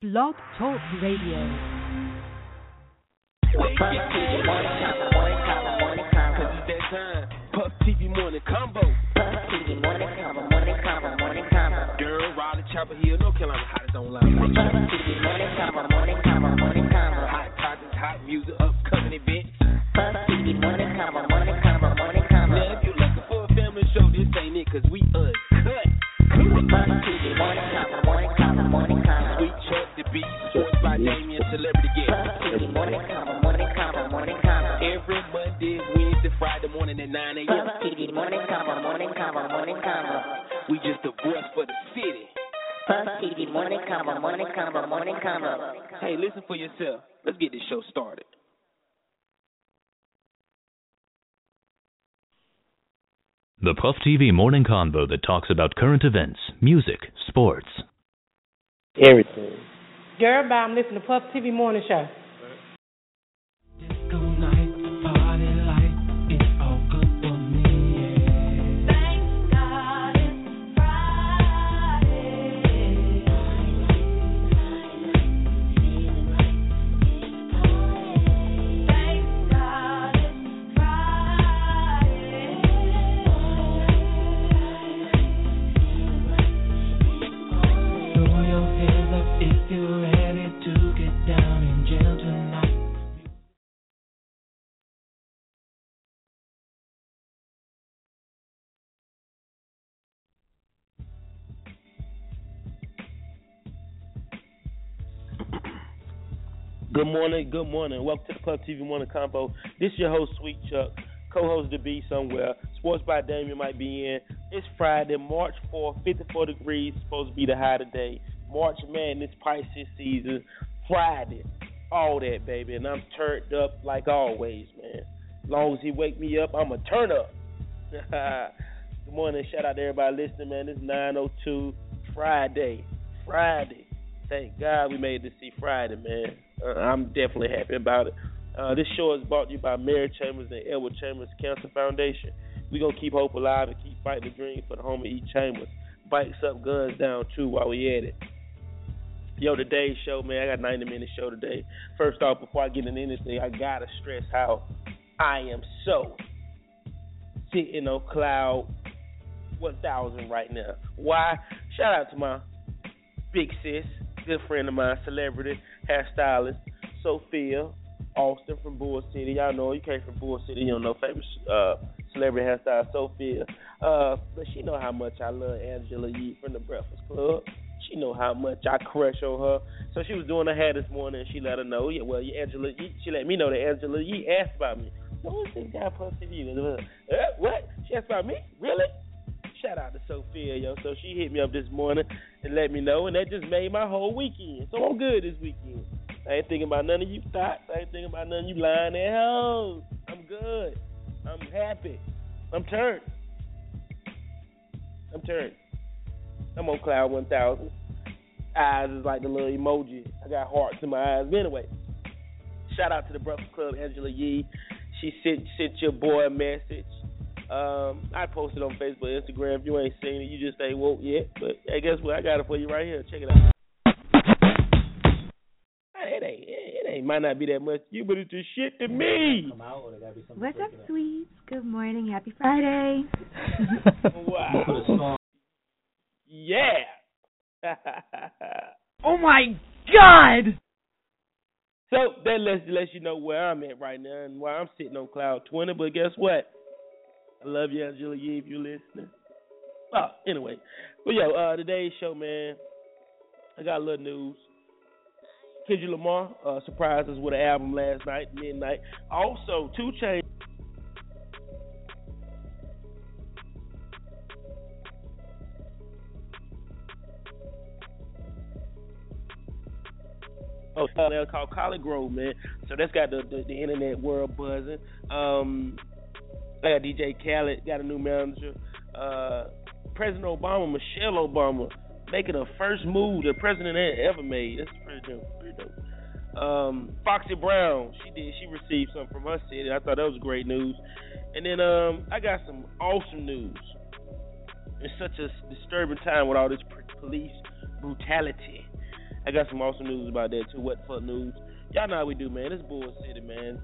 Blog Talk Radio. Combo, combo, combo. Puff TV morning combo. Puff TV morning combo, morning combo, morning combo. Girl, Raleigh, Chapel Hill, North Carolina, hottest online. Puff TV morning combo, morning combo, morning combo. Hot topics, hot music, upcoming events. Puff TV morning combo, morning combo, morning combo. Now, if you're looking for a family show, this ain't it, cause we uncut. Morning at 9 a.m. Puff TV morning combo, morning combo, morning combo. We just the voice for the city. Puff TV morning combo, morning combo, morning combo. Hey, listen for yourself. Let's get this show started. The Puff TV morning convo that talks about current events, music, sports. Everything. Girl, bye. I'm listening to Puff TV Morning Show. Good morning, good morning. Welcome to the Club TV Morning Combo. This is your host, Sweet Chuck, co-host to be somewhere. Sports by Damien might be in. It's Friday, March 4th, 54 degrees, supposed to be the high today. March Madness Pisces season, Friday, all that, baby. And I'm turned up like always, man. As long as he wake me up, I'm to turn up. good morning. Shout out to everybody listening, man. It's 9.02, Friday, Friday. Thank God we made it to see Friday, man. Uh, I'm definitely happy about it. Uh, this show is brought to you by Mary Chambers and Edward Chambers Cancer Foundation. We're going to keep hope alive and keep fighting the dream for the home of E. Chambers. Bikes up, guns down, too, while we at it. Yo, today's show, man, I got 90 minute show today. First off, before I get into anything, I got to stress how I am so sitting on cloud 1000 right now. Why? Shout out to my big sis, good friend of mine, celebrity hairstylist, Sophia Austin from Bull City. Y'all know you came from Bull City. You don't know famous uh, celebrity hairstylist Sophia. Uh, but she know how much I love Angela Yee from the Breakfast Club. She know how much I crush on her. So she was doing her hair this morning, and she let her know. Yeah, well, Angela Yee. She let me know that Angela Yee asked about me. Who is this guy from TV? Uh, what? She asked about me? Really? Shout out to Sophia, yo. So she hit me up this morning and let me know, and that just made my whole weekend. So I'm good this weekend. I ain't thinking about none of you thoughts. I ain't thinking about none of you lying at home. I'm good. I'm happy. I'm turned. I'm turned. I'm on cloud 1000. Eyes is like the little emoji. I got hearts in my eyes. But anyway, shout out to the Breakfast Club, Angela Yee. She sent sent your boy a message. Um, I posted on Facebook, Instagram. If you ain't seen it, you just ain't woke yet. But hey, guess what? I got it for you right here. Check it out. It ain't, it ain't, might not be that much to you, but it's just shit to me. What's up, sweets? Good morning. Happy Friday. Wow. Yeah. Oh my God! so that lets lets you know where I'm at right now and why I'm sitting on cloud 20. But guess what? I love you, Angela Yee, if you're listening. Oh, anyway. But yo, uh, today's show, man, I got a little news. Kendrick Lamar uh, surprised us with an album last night, midnight. Also, Two Chainz. Oh, they're called ColleGrove, man. So that's got the, the, the internet world buzzing. Um, I got DJ Khaled, got a new manager. Uh, President Obama, Michelle Obama, making her first move the president ever made. That's pretty dope. Pretty dope. Um, Foxy Brown, she did. She received something from her city. I thought that was great news. And then um, I got some awesome news. It's such a disturbing time with all this police brutality. I got some awesome news about that too. What the fuck news? Y'all know how we do, man. It's Bull City, man.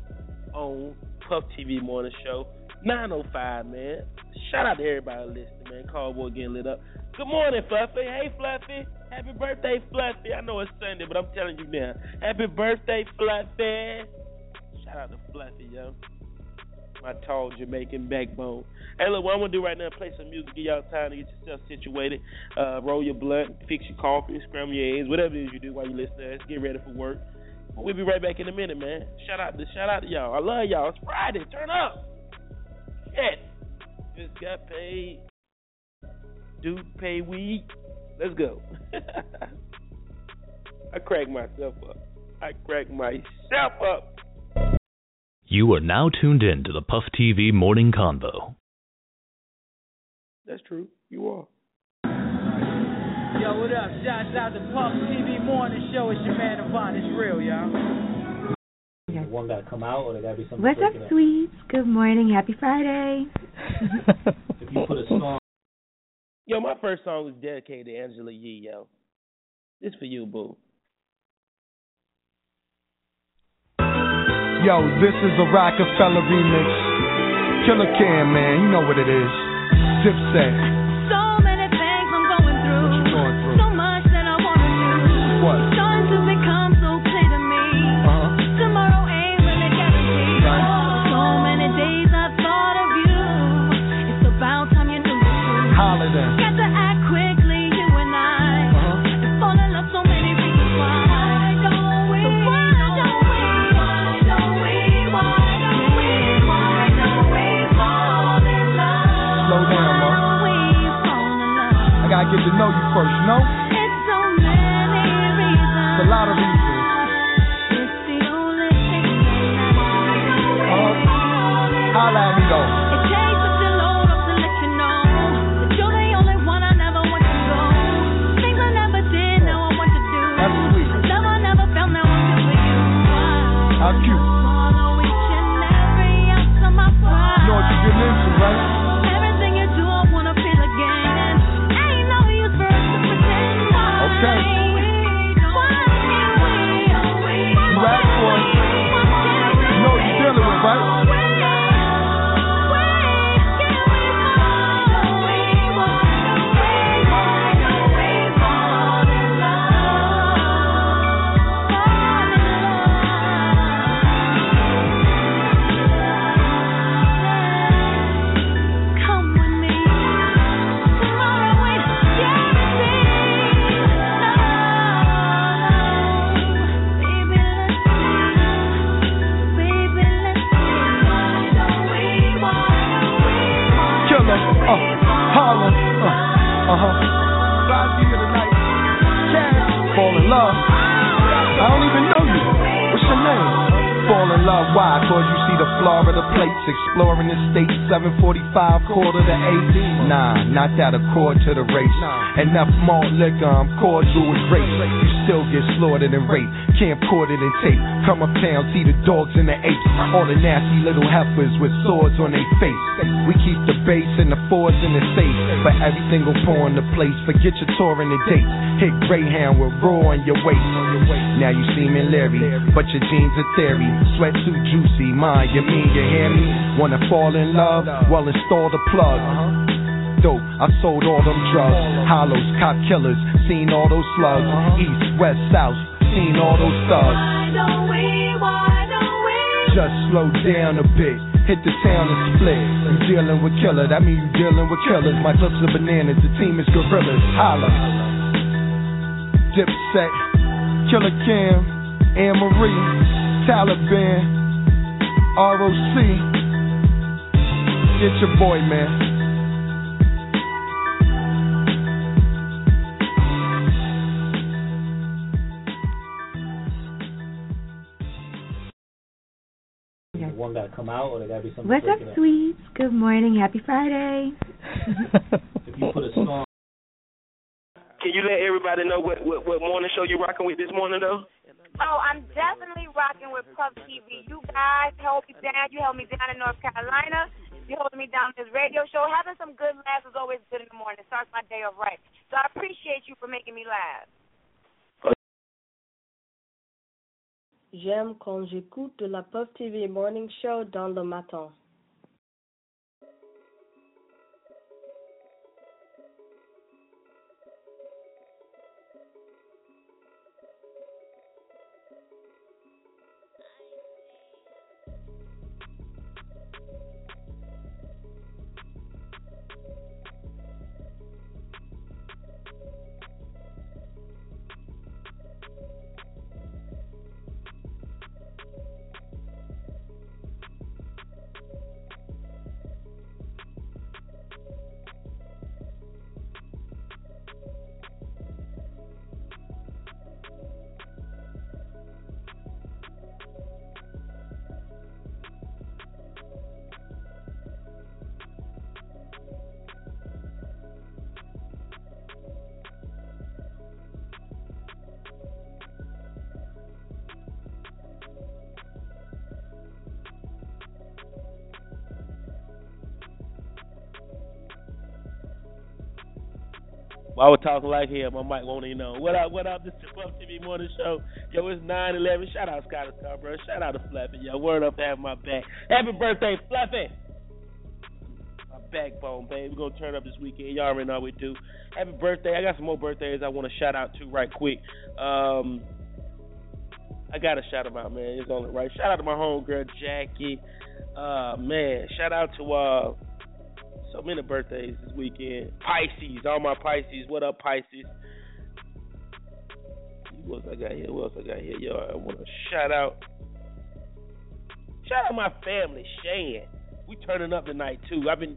On Puff TV Morning Show, 905, man. Shout out to everybody listening, man. Callboy getting lit up. Good morning, Fluffy. Hey, Fluffy. Happy birthday, Fluffy. I know it's Sunday, but I'm telling you now. Happy birthday, Fluffy. Shout out to Fluffy, yo. My tall Jamaican backbone. Hey, look, what I'm gonna do right now, play some music, give y'all time to get yourself situated, uh, roll your blunt, fix your coffee, scramble your eggs, whatever it is you do while you listen to us. Get ready for work. We'll be right back in a minute, man. Shout out to shout out to y'all. I love y'all. It's Friday. Turn up. Shit. Just got paid. Dude pay weed. Let's go. I crack myself up. I crack myself up. You are now tuned in to the Puff TV Morning Convo. That's true. You are. Yo, what up? Shouts out to Puff TV Morning Show. It's your man Avant. It's real, y'all. One got to come out, or there got to be something. What's up, breaking sweets? Good morning. Happy Friday. If you put a song, Yo, my first song was dedicated to Angela Yee, yo. This for you, boo. Yo, this is a Rockefeller remix. Killer Cam, man, you know what it is. Dipset. First, you know? It's so many reasons. It's a lot of reasons. It's the only thing that uh, matters. Holla at me though. It takes such a load up to let you not that accord to the race. Enough malt liquor, I'm cordial with race. You still get slaughtered and raped, camcorded and tape. Come uptown, see the dogs and the apes. All the nasty little heifers with swords on their face. We keep the bass and the fours in the safe. But every single pour in the place. Forget your tour and the dates. Hit Greyhound with raw on your waist. Now you seeming leery, but your jeans are theory. Sweat too juicy, mine, you mean you hear me? Wanna fall in love? Well, install the plug. Dope, I sold all them drugs. Hollows, cop killers, seen all those slugs. Uh-huh. East, west, south, seen all those thugs. Why don't we? Why don't we? Just slow down a bit. Hit the town and split. You dealing with killer, that mean you dealing with killers. My clips are bananas, the team is gorillas. Holla. Dipset, Killer Cam, Anne Marie, Taliban, ROC. Get your boy, man. One got to come out, or there got to be something. What's up, breaking sweets? Good morning. Happy Friday. If you put a song, Can you let everybody know what, what, what morning show you're rocking with this morning, though? Oh, I'm definitely rocking with Puff TV. You guys held me down. You held me down in North Carolina. You holding me down in this radio show. Having some good laughs is always good in the morning. It starts my day off right. So I appreciate you for making me laugh. J'aime quand j'écoute de la Pop TV Morning Show dans le matin. While we're talking like here, my mic won't even know. What up, what up? This is the TV Morning Show. Yo, it's 9 11. Shout out Scott Scarborough. Shout out to Fluffy. Yo, word up have my back. Happy birthday, Fluffy. My backbone, baby. We're going to turn up this weekend. Y'all already know we do. Happy birthday. I got some more birthdays I want to shout out to right quick. Um, I got to shout them out, man. It's only right. Shout out to my homegirl, Jackie. Uh, man, shout out to uh, so many birthdays this weekend. Pisces, all my Pisces. What up, Pisces? Who else I got here? Who else I got here? Yo, I want to shout out. Shout out my family, Shan. We turning up tonight too. I've been,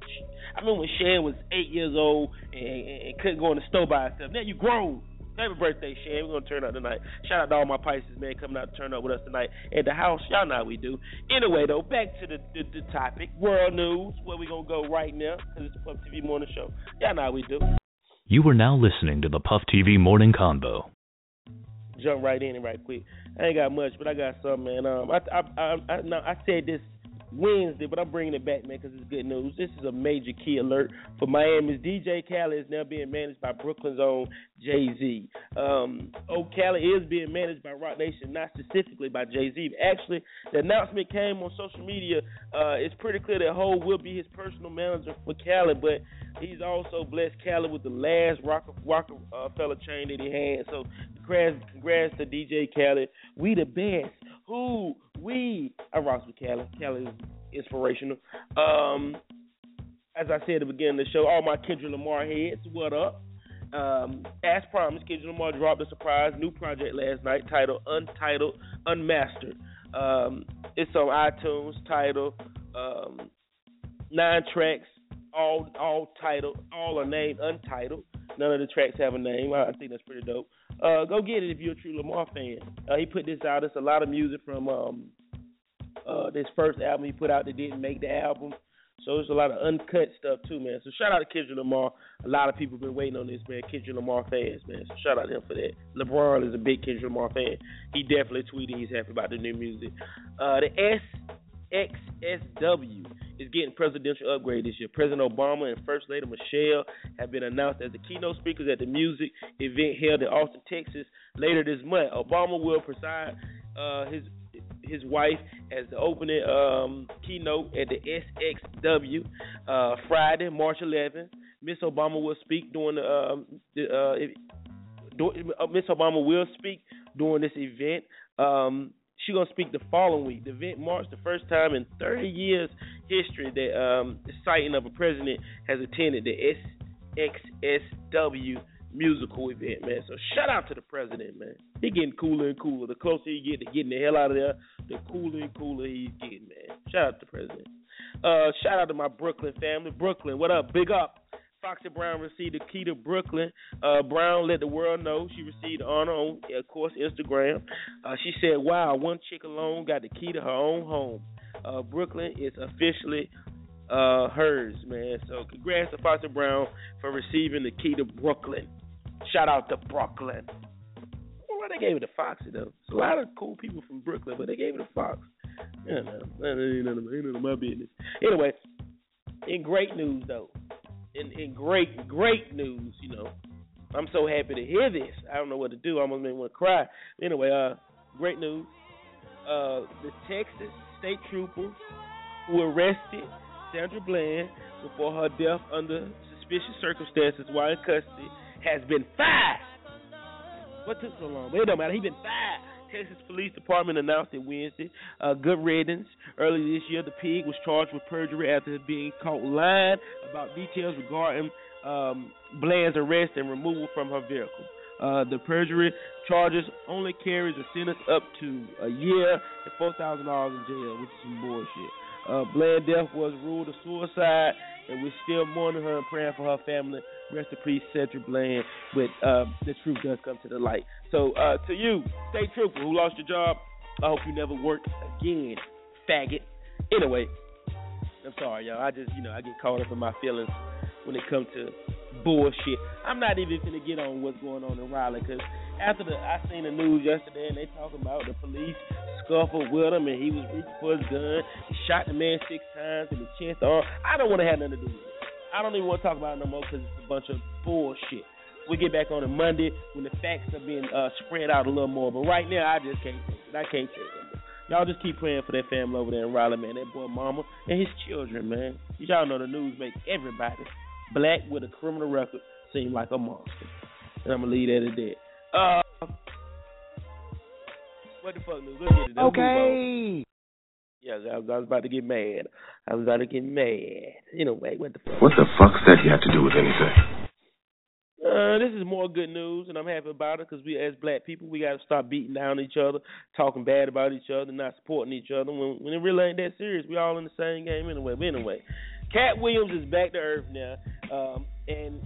I remember when Shan was eight years old and, and, and couldn't go in the store by herself. Now you grown. Happy birthday, Shan. We're gonna turn up tonight. Shout out to all my Pisces, man, coming out to turn up with us tonight at the house. Y'all know how we do. Anyway, though, back to the the, the topic, world news. Where we gonna go right now? Cause it's the Puff TV Morning Show. Y'all know how we do. You are now listening to the Puff TV Morning Combo. Jump right in and right quick. I ain't got much, but I got something, man. Um, I I I, I, no, I said this Wednesday, but I'm bringing it back, man, because it's good news. This is a major key alert for Miami's DJ Khaled is now being managed by Brooklyn's own Jay Z. Um, Khaled is being managed by Roc Nation, not specifically by Jay Z. Actually, the announcement came on social media. Uh, it's pretty clear that Ho will be his personal manager for Khaled, but he's also blessed Khaled with the last Rockefeller uh, chain that he had. So, congrats, to DJ Khaled. We the best. Who we I rocks with Khaled. Khaled is inspirational. Um, as I said at the beginning of the show, all my Kendrick Lamar heads, what up? Um, as promised, Kendrick Lamar dropped a surprise new project last night titled Untitled Unmastered. Um, it's on iTunes, title, um, nine tracks, all all titled, all are named Untitled. None of the tracks have a name. I think that's pretty dope. Uh, go get it if you're a true Lamar fan. Uh, he put this out. It's a lot of music from um, uh, this first album he put out that didn't make the album. So there's a lot of uncut stuff too, man. So shout out to Kendrick Lamar. A lot of people have been waiting on this, man. Kendrick Lamar fans, man. So shout out to him for that. LeBron is a big Kendrick Lamar fan. He definitely tweeted he's happy about the new music. Uh, the SXSW is getting presidential upgrade this year. President Obama and First Lady Michelle have been announced as the keynote speakers at the music event held in Austin, Texas later this month. Obama will preside uh, his his wife as the opening um, keynote at the SXSW uh, Friday, March 11th. Miss Obama will speak during the, um, the uh, uh, Miss Obama will speak during this event. Um, she's gonna speak the following week. The event marks the first time in 30 years history that um, the sighting of a president has attended the SXSW musical event, man. So shout out to the president, man. He getting cooler and cooler. The closer he get to getting the hell out of there, the cooler and cooler he's getting, man. Shout out to the president. Uh, shout out to my Brooklyn family. Brooklyn, what up? Big up. Foxy Brown received the key to Brooklyn. Uh, Brown let the world know she received the honor on, of course, Instagram. Uh, she said, "Wow, one chick alone got the key to her own home. Uh, Brooklyn is officially uh, hers, man. So congrats to Foxy Brown for receiving the key to Brooklyn. Shout out to Brooklyn. Well, they gave it to Foxy though. It's a lot of cool people from Brooklyn, but they gave it to Fox. That ain't none of my business. Anyway, in great news though, in in great great news, you know, I'm so happy to hear this. I don't know what to do. I almost made me want to cry. Anyway, uh, great news. uh, the Texas state trooper who arrested Sandra Bland before her death under suspicious circumstances while in custody has been fired. What took so long? But it don't matter. He been fired. Texas Police Department announced it Wednesday. Uh, good riddance. Early this year, the pig was charged with perjury after being caught lying about details regarding um, Bland's arrest and removal from her vehicle. Uh, the perjury charges only carries a sentence up to a year and four thousand dollars in jail, which is some bullshit. Uh, Bland death was ruled a suicide, and we're still mourning her and praying for her family. Rest in peace, Cedric Bland. But uh, the truth does come to the light. So uh, to you, state trooper who lost your job, I hope you never work again, faggot. Anyway, I'm sorry, y'all. I just, you know, I get caught up in my feelings when it comes to bullshit. I'm not even gonna get on what's going on in Raleigh because after the I seen the news yesterday and they talking about the police scuffled with him and he was reaching for his gun. He shot the man six times in the chest. Or I don't want to have nothing to do with it. I don't even want to talk about it no more because it's a bunch of bullshit. We get back on it Monday when the facts are being uh, spread out a little more. But right now, I just can't take it. I can't take it. Y'all just keep praying for that family over there in Raleigh, man. That boy mama and his children, man. Y'all know the news makes everybody black with a criminal record seem like a monster. And I'm gonna leave that at that. Uh, what the fuck news? Let's get it. Let's move on. Okay. Yeah, I was, I was about to get mad. I was about to get mad. You know, wait, what the fuck? What the fuck's that you have to do with anything? Uh, this is more good news, and I'm happy about it because we, as black people, we got to stop beating down each other, talking bad about each other, not supporting each other. When, when it really ain't that serious, we all in the same game anyway. But anyway, Katt Williams is back to earth now, um, and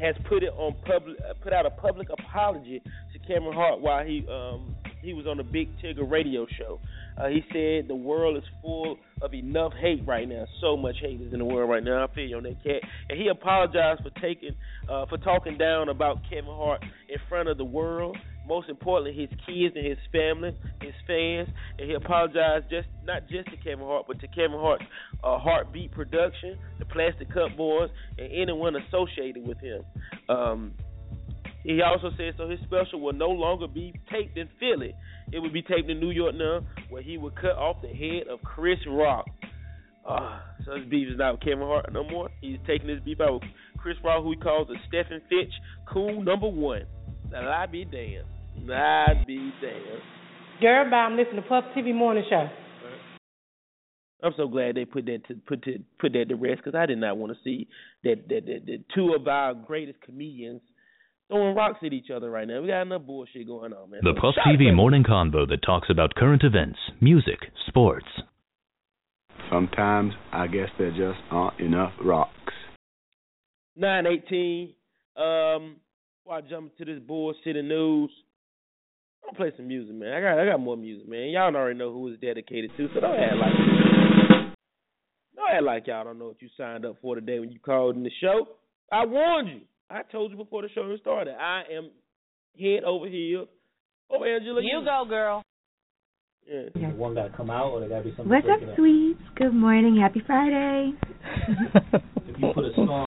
has put it on public, put out a public apology to Kevin Hart while he um he was on the Big Tigger radio show. Uh, he said the world is full of enough hate right now. So much hate is in the world right now. I feel you on that cat. And he apologized for taking uh, for talking down about Kevin Hart in front of the world. Most importantly, his kids and his family, his fans, and he apologized just not just to Kevin Hart, but to Kevin Hart's uh, HartBeat Production, the Plastic Cup Boys, and anyone associated with him. Um, he also said so his special will no longer be taped in Philly. It would be taped in New York now, where he would cut off the head of Chris Rock. Uh, so his beef is not with Kevin Hart no more. He's taking his beef out with Chris Rock, who he calls a Stepin Fetchit cool number one. Now I be damned. I be damned. Girl, bye. I'm listening to Puff TV Morning Show. I'm so glad they put that to put to put that to rest because I did not want to see that that, that that two of our greatest comedians throwing rocks at each other right now. We got enough bullshit going on, man. The So Puff TV out- morning convo that talks about current events, music, sports. Sometimes I guess there just aren't enough rocks. nine eighteen. Um, before I jump into this bullshit and news, I'm gonna play some music, man. I got I got more music, man. Y'all already know who it's dedicated to, so don't act like don't act like y'all don't know what you signed up for today when you called in the show. I warned you. I told you before the show even started. I am head over heels. Oh, Angela, You go, girl. Yeah. One got to come out, or there got to be something. What's up, breaking sweets? Good morning. Happy Friday. If you put a song,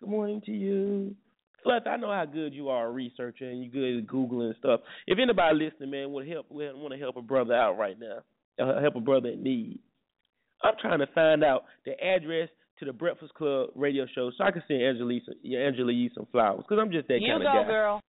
Good morning to you. Plus, I know how good you are a researcher and you're good at Googling stuff. If anybody listening, man, would help want to help a brother out right now, uh, help a brother in need. I'm trying to find out the address to the Breakfast Club radio show so I can send Angela some, Angela Yee some flowers because I'm just that You kind go, of guy. girl.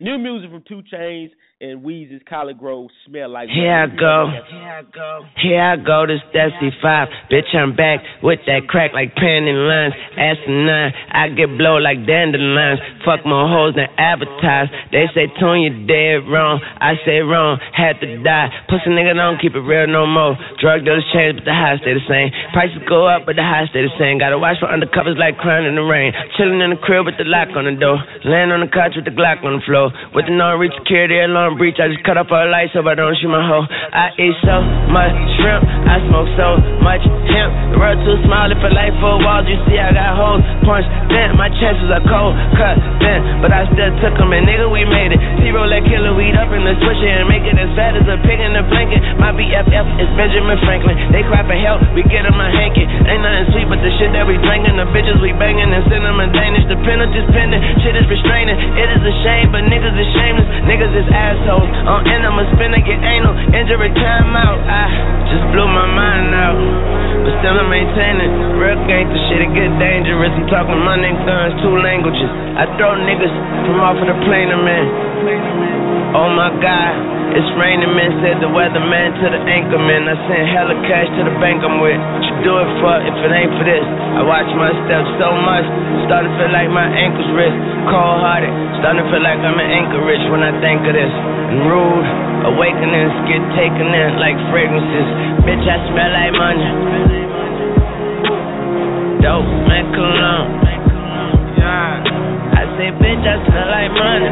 New music from Two Chainz and Weezy's ColleGrove smell like. Here I go. Here I go. Here I go. This Dusty Five. Bitch, I'm back with that crack like panty lines. Asinine. I get blow like dandelions. Fuck more hoes than advertise. They say tune you dead wrong. I say wrong. Had to die. Pussy nigga don't keep it real no more. Drug dealers change, but the highs stay the same. Prices go up, but the highs stay the same. Gotta watch for undercovers like crying in the rain. Chilling in the crib with the lock on the door. Laying on the couch with the Glock on the floor. With the non-reach security alarm breach, I just cut off the lights so I don't shoot my hoe. I eat so much shrimp, I smoke so much hemp. The world too small if I light four walls. You see I got holes, punch bent. My chances are cold, cut bent, but I still took 'em and nigga we made it. Zero let killer weed up in the switcher and make it as fat as a pig in a blanket. My BFF is Benjamin Franklin. They cry for help, we get them a hanky. Ain't nothing sweet but the shit that we drinking. The bitches we banging and send them a Danish. The penalty's pending, shit is restraining. It is a shame, but niggas is shameless. Niggas is assholes. On end, I'ma spin and get anal. Injury time out. I just blew my mind out. But still I'm maintaining. Real gangster shit, it get dangerous. I'm talking money and guns, two languages. I throw niggas from off of the plane, I'm in. Oh my god, it's raining, man. Said the weatherman to the anchorman. I sent hella cash to the bank I'm with. What you do it for if it ain't for this? I watch my steps so much. Starting to feel like my ankles wrist. Cold hearted. Starting to feel like I'm in Anchorage when I think of this. And rude. Awakenings get taken in like fragrances. Bitch, I smell like money. Dope, man, cologne. I say, bitch, I smell like money.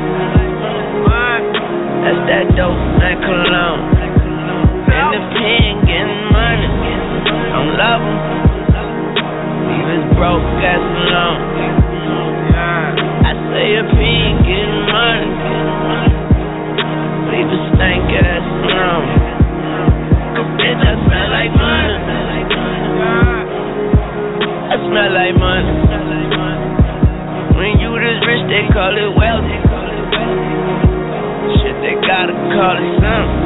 That's that dope, that cologne. In the pen, getting money. I'm loving. Leave his broke ass alone. I say he ain't getting money, leave his stank ass alone. Cause bitch, I smell like money. I smell like money. When you this rich, they call it wealthy. Shit, they gotta call it something.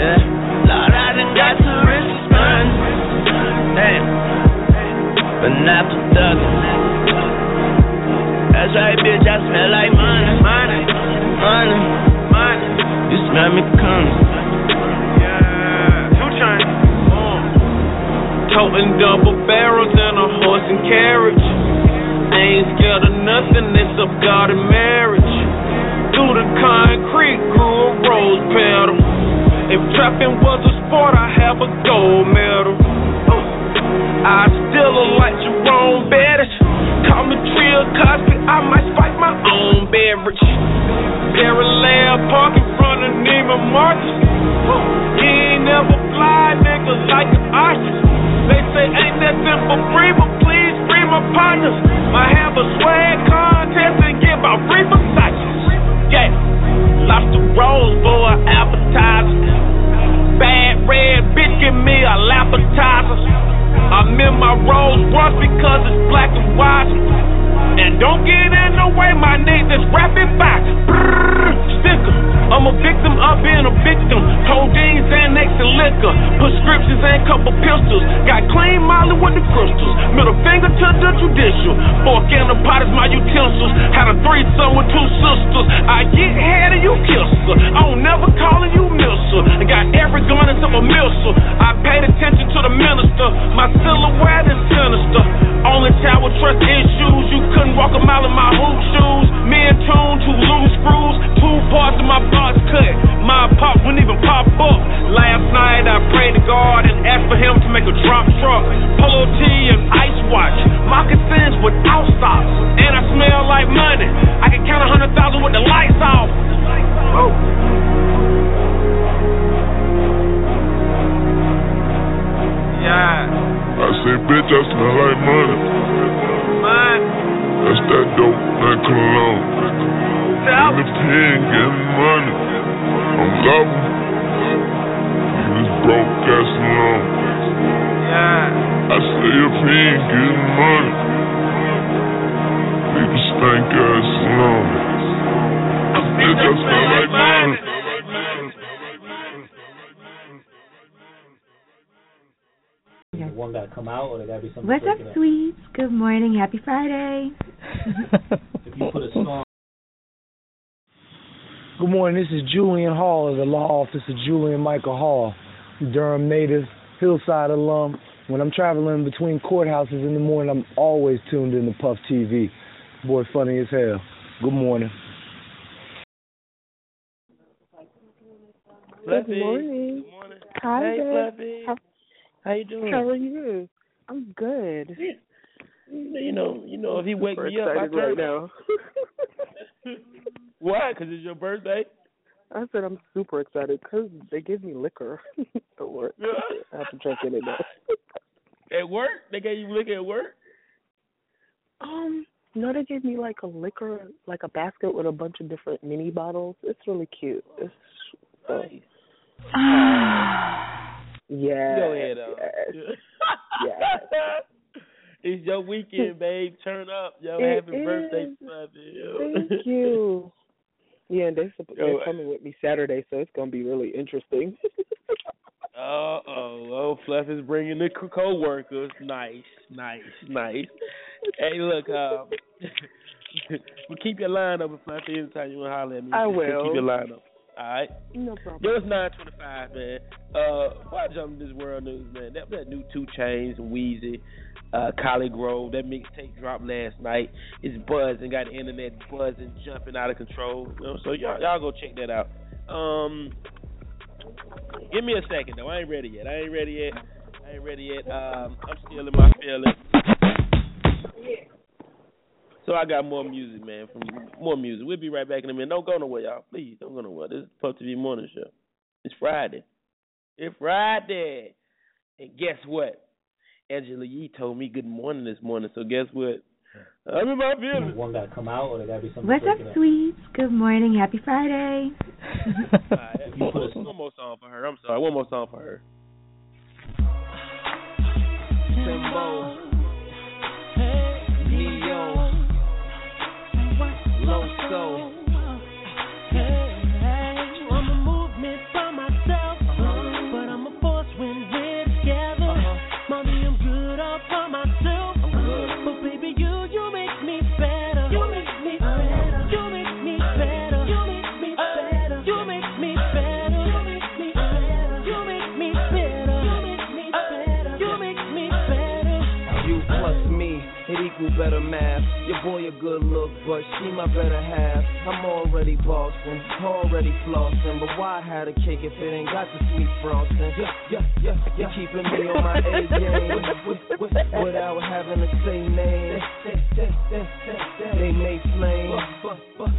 Yeah. Lord, I done got too rich spend. Damn. But not for thugging. That's right, bitch, I smell like money. Money. Money. Money. You smell me coming. Yeah. Two chains. Toting double barrels and a horse and carriage. I ain't scared of nothing, it's a God and marriage. Through the concrete grew a rose petal. If trapping was a sport, I have a gold medal. Uh, I still look like Jerome Bettis. Call me Trill Cosby, I might spike my own beverage. Parallel park in front of Neiman Marcus. He ain't never fly, nigga, like an ostrich. They say ain't nothing for free, but please free my partners. I have a swag contest and give out free Versace's. Yeah, lobster rolls for an appetizer. Bad red bitch, give me a appetizer. I'm in my Rolls Royce because it's black and white. And don't get in the way, my niggas rapid by. Brrr, sticker. I'm a victim of being a victim. Codeine, Xanax, and liquor. Prescriptions and couple pistols. Got clean Molly with the crystals. Middle finger to the judicial. Fork in the pot is my utensils. Had a threesome with two sisters. I get head and you kiss her. I don't never calling you mister. I got every gun except a missile. I paid attention to the minister. My silhouette is sinister. Only child with trust issues. You couldn't walk a mile in my hoop shoes. Me and Tune, two loose screws. Two parts of my box cut. My pop wouldn't even pop up. Last night I prayed to God and asked for him to make a drop truck. Polo tee and ice watch. Moccasins without socks. And I smell like money. I can count a hundred thousand with the lights off. Woo. Yeah. I say, bitch, I smell like money. That's that dope, that cologne. In the pen, getting money. I'm loving. This broke ass alone. Yeah. I say, he ain't getting money, leave his stank ass alone. Bitch, I smell like money. One got to come out, or there got to be something. What's up, breaking sweets? Good morning. Happy Friday. If you put a song. Good morning. This is Julian Hall of the law office of Julian Michael Hall, Durham native, Hillside alum. When I'm traveling between courthouses in the morning, I'm always tuned in to Puff TV. Boy, funny as hell. Good morning. Good morning. Good morning. Hi hey, there. Fluffy. How, How you doing? how are you? I'm good. You know, you know, if he wake Super me up, I excited turn right now. Why? Because it's your birthday. I said I'm super excited because they give me liquor at work. I have to drink in it now. At work? They gave you liquor at work? Um, No, they gave me like a liquor, like a basket with a bunch of different mini bottles. It's really cute. It's so, yeah. Go ahead, though. Yes. yes. It's your weekend, babe. Turn up, yo. It Happy birthday, is. Fluffy. Yo. Thank you. Yeah, and they're, they're coming with me Saturday, so it's gonna be really interesting. Uh oh, oh, Fluff is bringing the co- co-workers. Nice, nice, nice. Hey, look, um, we'll keep your line open, Fluffy. Anytime you want to holler at me, I will. Keep your line open. All right. no problem. Yo, it's nine twenty-five, man. Uh, why jump this world news, man? That that new Two Chainz, and Weezy, uh, ColleGrove, that mixtape dropped last night. It's buzzing, got the internet buzzing, jumping out of control. You know, so y'all y'all go check that out. Um, give me a second though. I ain't ready yet. I ain't ready yet. I ain't ready yet. Um, I'm still in my feelings. So I got more music, man. From more music. We'll be right back in a minute. Don't go nowhere, y'all. Please don't go nowhere. This is Puff TV Morning Show. It's Friday. It's Friday. And guess what? Angela Yee told me good morning this morning. So guess what? I'm in my feelings. One gotta come out, or there gotta be something. What's up, breaking sweets? Good morning. Happy Friday. Alright, one, more, one more song for her. I'm sorry. One more song for her. Timbo, Neo, so Your boy a good look, but she my better half. I'm already bossing, already flossing, but why have a cake if it ain't got the sweet frosting? Yeah, yeah, yeah, you're keeping me on my A game without having to say names. They may flame,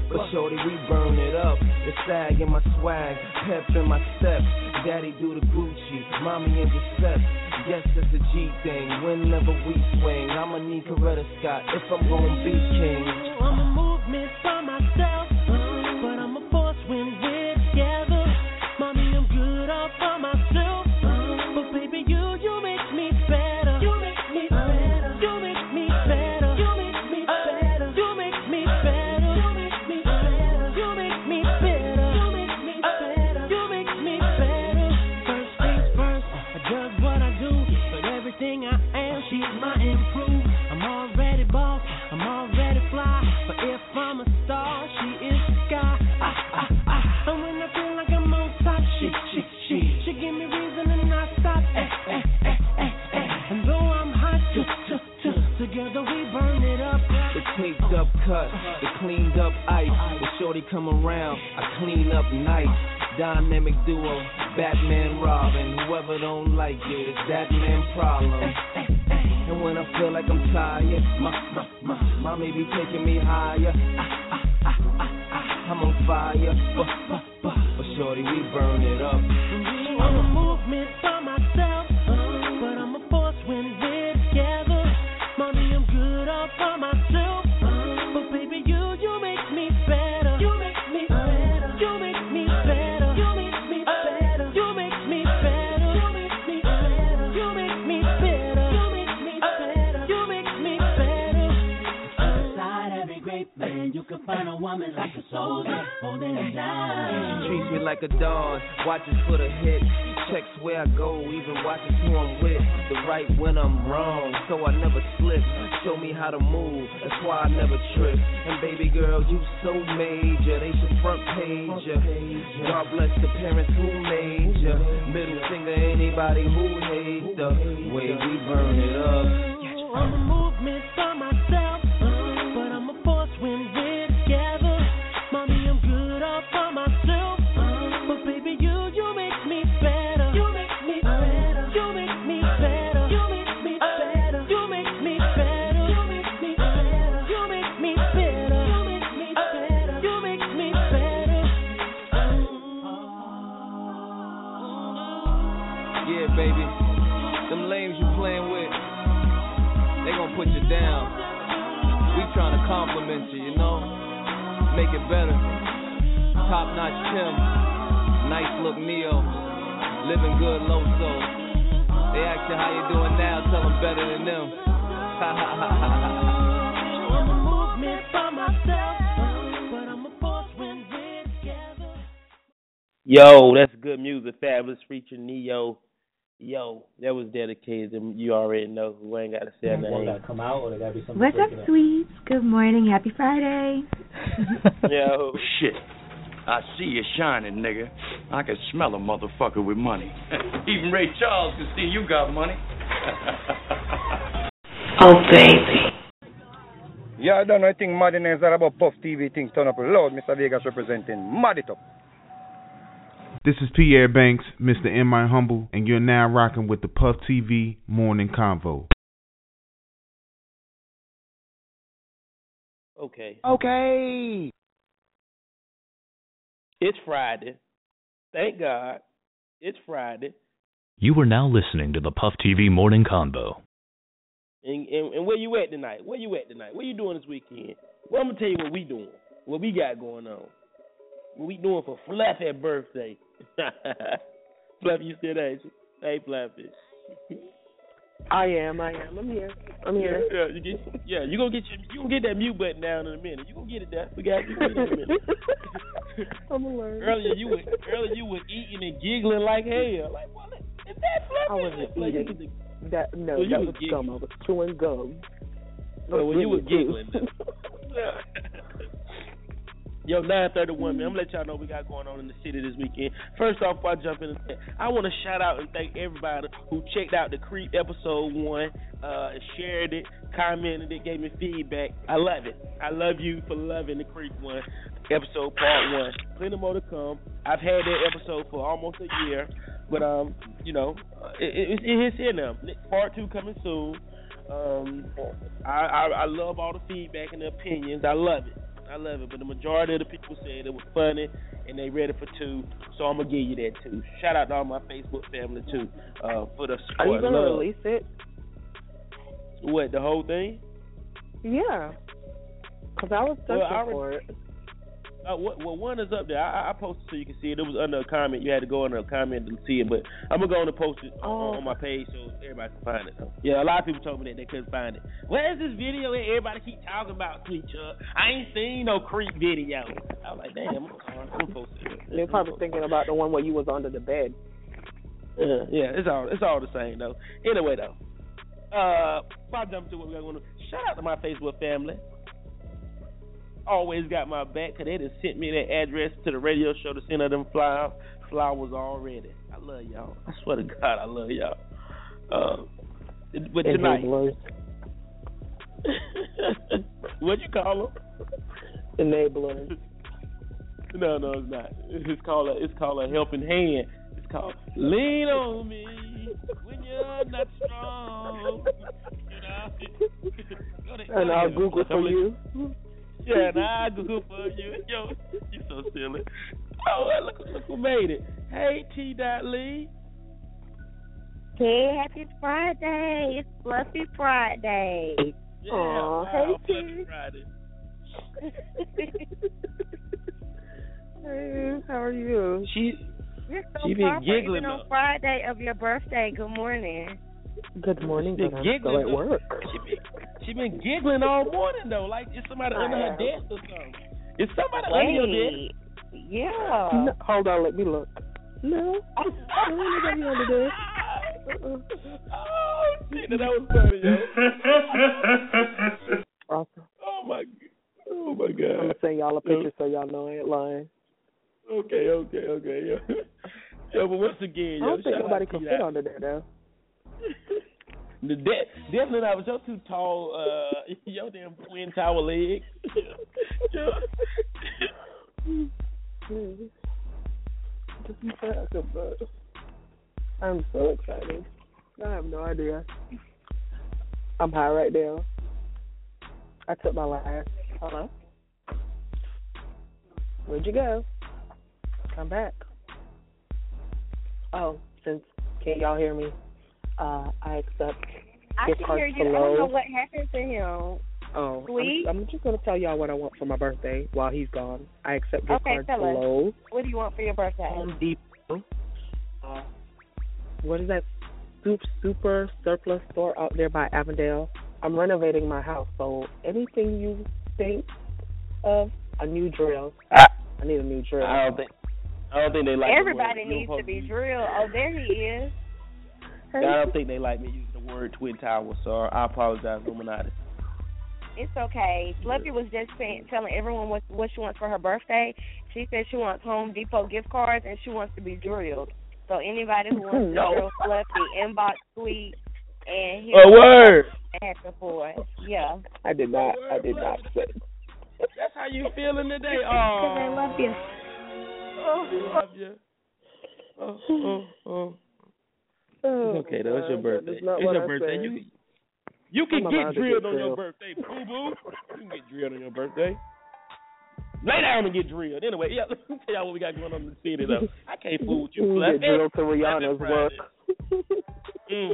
but shorty we burn it up. The sag in my swag, pep in my steps. Daddy do the Gucci, mommy in the steps. Yes, it's a G thing. Whenever we swing, I'ma need Coretta Scott if I'm gonna be king. Together we burn it up. The taped up cut, the cleaned up ice. When shorty come around, I clean up nice. Dynamic duo, Batman Robin. Whoever don't like it, it's that man problem. And when I feel like I'm tired, my, my, my, mommy be taking me higher. Ah, ah, ah, I'm on fire, but, but, but, but shorty, we burn it up. I'm a movement woman like a soldier holding it down. She treats me like a dog, watches for the hit. Checks where I go, even watches who I'm with. The right when I'm wrong, so I never slip. Show me how to move, that's why I never trip. And baby girl, you so major, they should front page ya. God bless the parents who made ya. Middle finger anybody who hates the way we burn it up. Yo, that's good music. Fabolous featuring Ne-Yo. Yo, that was dedicated to you already know who ain't gotta say a One gotta come out, or there gotta be something. What's up, sweets? Good morning. Happy Friday. Yo. Shit. I see you shining, nigga. I can smell a motherfucker with money. Even Ray Charles can see you got money. Oh, baby. Yeah, I don't know. I think Madden is all about Puff TV thing turn up loud. Mr. Vegas representing Mad it up. This is Pierre Banks, Mr. M. I Humble, and you're now rocking with the Puff TV Morning Convo. Okay. Okay. It's Friday. Thank God. It's Friday. You are now listening to the Puff TV Morning Convo. And, and and where you at tonight? Where you at tonight? What you doing this weekend? Well, I'm gonna tell you what we doing. What we got going on. What we doing for Fluffy birthday? Fluffy, you still there? Hey, Fluffy. I am, I am. I'm here. I'm here. Yeah, you get, yeah, you gonna get your, you gonna get that mute button down in a minute. You gonna get it there. We got you in a minute. I'm alert. earlier you were earlier you were eating and giggling like hell. Like, what? Is that Fluffy? I wasn't Like, eating. was- That no, So you that was giggling. gum. I was chewing gum. Oh, well, you were giggling. Yo, 931, man. I'm going to let y'all know what we got going on in the city this weekend. First off, before I jump in, I want to shout out and thank everybody who checked out the Creep episode one, uh, shared it, commented it, gave me feedback. I love it. I love you for loving the Creep one, episode part one. Plenty more to come. I've had that episode for almost a year, but, um, you know, uh, it, it, it's here now. Part two coming soon. Um, I, I I love all the feedback and the opinions. I love it. I love it. But the majority of the people said it was funny and they ready for two. So I'm gonna give you that too. Shout out to all my Facebook family too uh, for the support. Are you gonna Love. release it? What the whole thing? Yeah. Cause I was Well, searching I re- for it. Uh, well, one is up there. I, I posted so you can see it. It was under a comment. You had to go under a comment to see it, but I'm gonna go on and post it on, on my page so everybody can find it. Yeah, a lot of people told me that they couldn't find it. Where's this video that everybody keep talking about, Sweet Chuck? I ain't seen no creep video. I was like, damn, I'm gonna, gonna post it. They're probably thinking about the one where you was under the bed. Yeah, yeah, it's all it's all the same though. Anyway though, uh, before I jump to what we're to shout out to my Facebook family. Always got my back because they just sent me that address to the radio show to send her them flowers flowers already. I love y'all. I swear to God, I love y'all. Uh, but tonight, Enablers. what you call them? Enablers. No, no, it's not. It's called a it's called a helping hand. It's called lean on me when you're not strong. Go to- And I'll Google for you. Yeah, and I Google for you. Yo, you so silly. Oh, look, look who made it. Hey, T. Dot Lee. Hey, happy Friday. It's Fluffy Friday. Yeah, wow, hey, Fluffy Friday. Hey, how are you? She You're so She been giggling even on. Friday of your birthday. Good morning. Good morning, but I'm still giggling at work. She been she been giggling all morning though, like it's somebody under her desk or something. Is somebody under your desk? Yeah. No, hold on, let me look. No, I don't want to under there. Uh-uh. Oh shit, that was funny, yo. Awesome. oh my, oh my I'm god. gonna send y'all a picture so y'all know I ain't lying. Okay, okay, okay, yo. Yo, but once again, I don't think nobody can fit under there though. The de- definitely not. But you're too tall. Uh, your damn twin tower but I'm so excited. I have no idea. I'm high right now. I took my last. Hello. Where'd you go? Come back. Oh, since can y'all hear me? Uh, I accept I gift can cards hear you. for I don't know what happened to him. Oh, Sweet. I'm, I'm just gonna tell y'all what I want for my birthday while he's gone. I accept gift Okay, cards tell for us. What do you want for your birthday? Home Depot. Uh, what is that? Super super surplus store out there by Avondale. I'm renovating my house, so anything you think of, a new drill. I, I need a new drill. I don't think. I don't think they like. Everybody the needs to be drilled. Oh, there he is. I don't think they like me using the word twin towers, so I apologize, Illuminati. It's okay. Fluffy was just saying, telling everyone what what she wants for her birthday. She said she wants Home Depot gift cards and she wants to be drilled. So anybody who wants No. to drill Fluffy, inbox Sweet, and A word. Happy for it. Yeah. I did not. I did not say. That's how you feeling today? Oh, I love you. Oh, love you. Oh, oh, oh. It's okay though. It's your birthday. It's your I birthday. said. You you can get drilled get on your birthday, boo boo. You can get drilled on your birthday. Lay down and get drilled. Anyway, yeah, let me tell y'all what we got going on in the city though. I can't fool with you, You get drilled to Rihanna's work. Mm.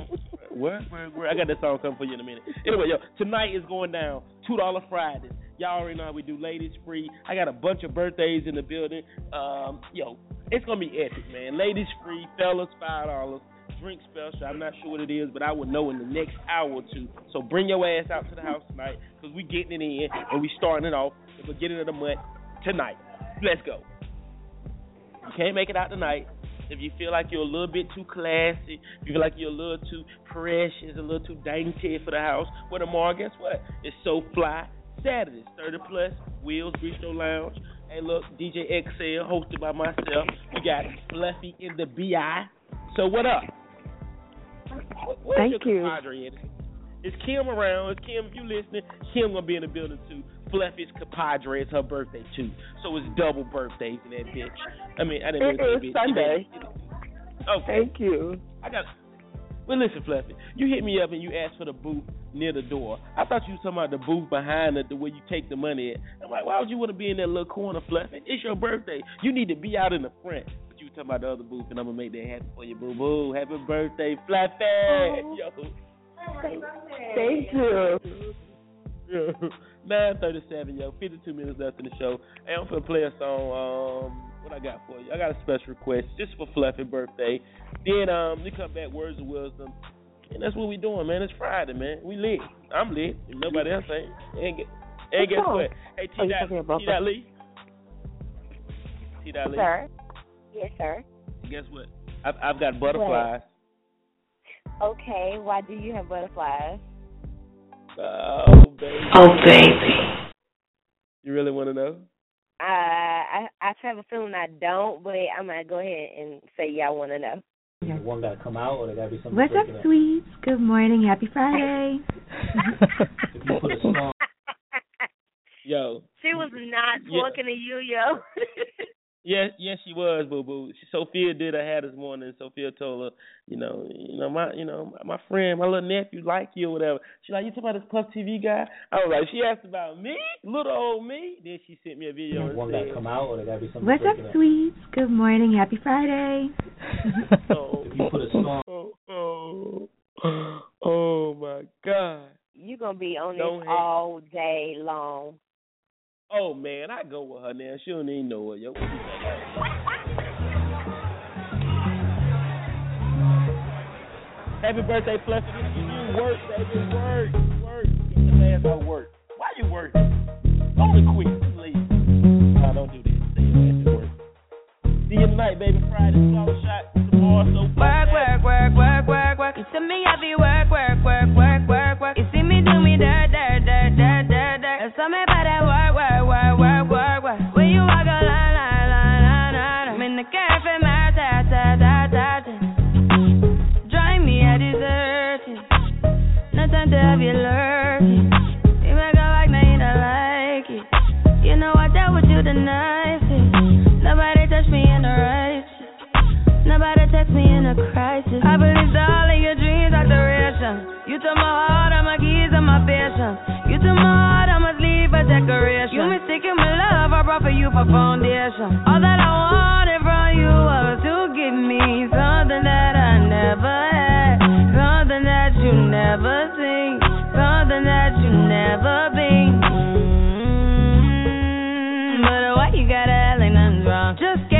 Where, where, where? I got that song coming for you in a minute. Anyway, yo, tonight is going down. Two dollar Fridays. Y'all already know how we do ladies free. I got a bunch of birthdays in the building. Um, yo, it's gonna be epic, man. Ladies free, fellas five dollars. Drink special. I'm not sure what it is, but I will know in the next hour or two. So bring your ass out to the house tonight, cause we getting it in and we starting it off the beginning of the month tonight. Let's go. You can't make it out tonight. If you feel like you're a little bit too classy, if you feel like you're a little too precious, a little too dainty for the house, well, tomorrow, guess what? It's So Fly Saturdays, 30 plus, Wheels Bistro Lounge. Hey, look, DJ XL, hosted by myself. We got Fluffy in the BI. So, what up? Where's Thank your you. compadre at? Is Kim around? Is Kim, if you listening, Kim gonna be in the building too. Fluffy's compadre. It's her birthday too. So it's double birthdays in that bitch. I mean, I didn't It is bitch. Sunday. Okay. Thank you. I got. Well, listen, Fluffy. You hit me up and you asked for the booth near the door. I thought you was talking about the booth behind it, the way you take the money at. I'm like, why would you want to be in that little corner, Fluffy? It's your birthday. You need to be out in the front. But you were talking about the other booth, and I'm gonna make that happen for you, boo boo. Happy birthday, Fluffy. Yo. Thank you. Nine thirty-seven, yo. Fifty-two minutes left in the show. Hey, I'm gonna play a song. Um, what I got for you? I got a special request just for Fluffy birthday. Then um, we come back words of wisdom, and that's what we doing, man. It's Friday, man. We lit. I'm lit. If nobody else ain't. And, and guess what? Hey, Oh, T. talking Dot T. Dot Lee. T. Dot Lee. Sir. Yes, sir. Guess what? I've, I've got butterflies. Okay. Why do you have butterflies? Oh baby. Oh, baby. You really want to know? Uh, I I have a feeling I don't, but I'm gonna go ahead and say yeah, I want to know. The one got to come out, or there got to be something. What's up, breaking sweets? Good morning. Happy Friday. If you put a song, Yo. She was not Yeah. talking to you, yo. Yes, yes, she was, boo boo. Sophia did her hair this morning. Sophia told her, you know, you know my, you know my friend, my little nephew, like you or whatever. She like, you talking about this Puff TV guy? I was like, she asked about me, little old me. Then she sent me a video and one got to said, come out, or that got to be something. What's up, breaking up. sweets? Good morning. Happy Friday. oh, If you put a song, oh, oh, oh my God. You're gonna be on Don't this hate. all day long. Oh man, I go with her now. She don't even know yo. What think? Happy birthday, Fluffy. You work, baby. Work, work. Get your ass on work. Why you working? Only quit. Please. No, don't do this. Stay your ass at work. See you tonight, baby. Friday, flower shot. Tomorrow, so Work, work, work, work, work, work. You see me have you work, work, work, work, work, work. You see me do me dirt, dirt, you lurking. You make a like, now you don't like it. You know I dealt with you the nicest. Eh? Nobody touched me in the right. Nobody text me in a crisis. I believed all of your dreams are duration. You took my heart, all my keys, and my patience. You took my heart, I must leave a decoration. You mistaken my love, I brought for you for foundation. All that I wanted from you was to give me something that I never had, something that you never that you never been. Mm-hmm. But why you gotta act like nothing's wrong? Just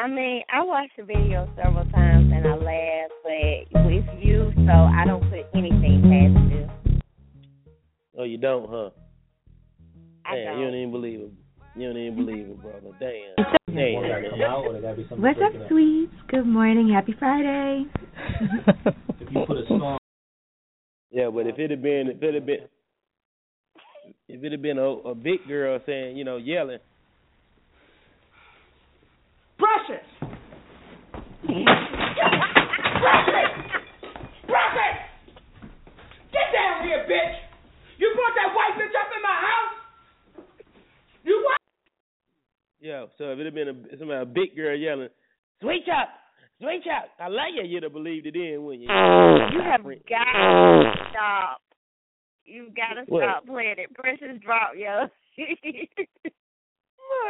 I mean, I watched the video several times and I laughed, but with you, so I don't put anything past you. Oh, you don't, huh? I Damn, don't. you don't even believe it. You don't even believe it, brother. Damn. Damn. Gotta come out, or there gotta be something What's up, breaking sweets? Good morning. Happy Friday. If you put a song, Yeah, but if it had been, if it had been, if it had been a, a big girl saying, you know, yelling, Precious! Precious! Precious! Get down here, bitch! You brought that white bitch up in my house? You what? yeah. So if it had been a, somebody, a big girl yelling, "Sweet chop, sweet chop," I like you. You'd have believed it in, wouldn't you? You have got to stop. You've got to What? stop playing it. Precious drop, yo.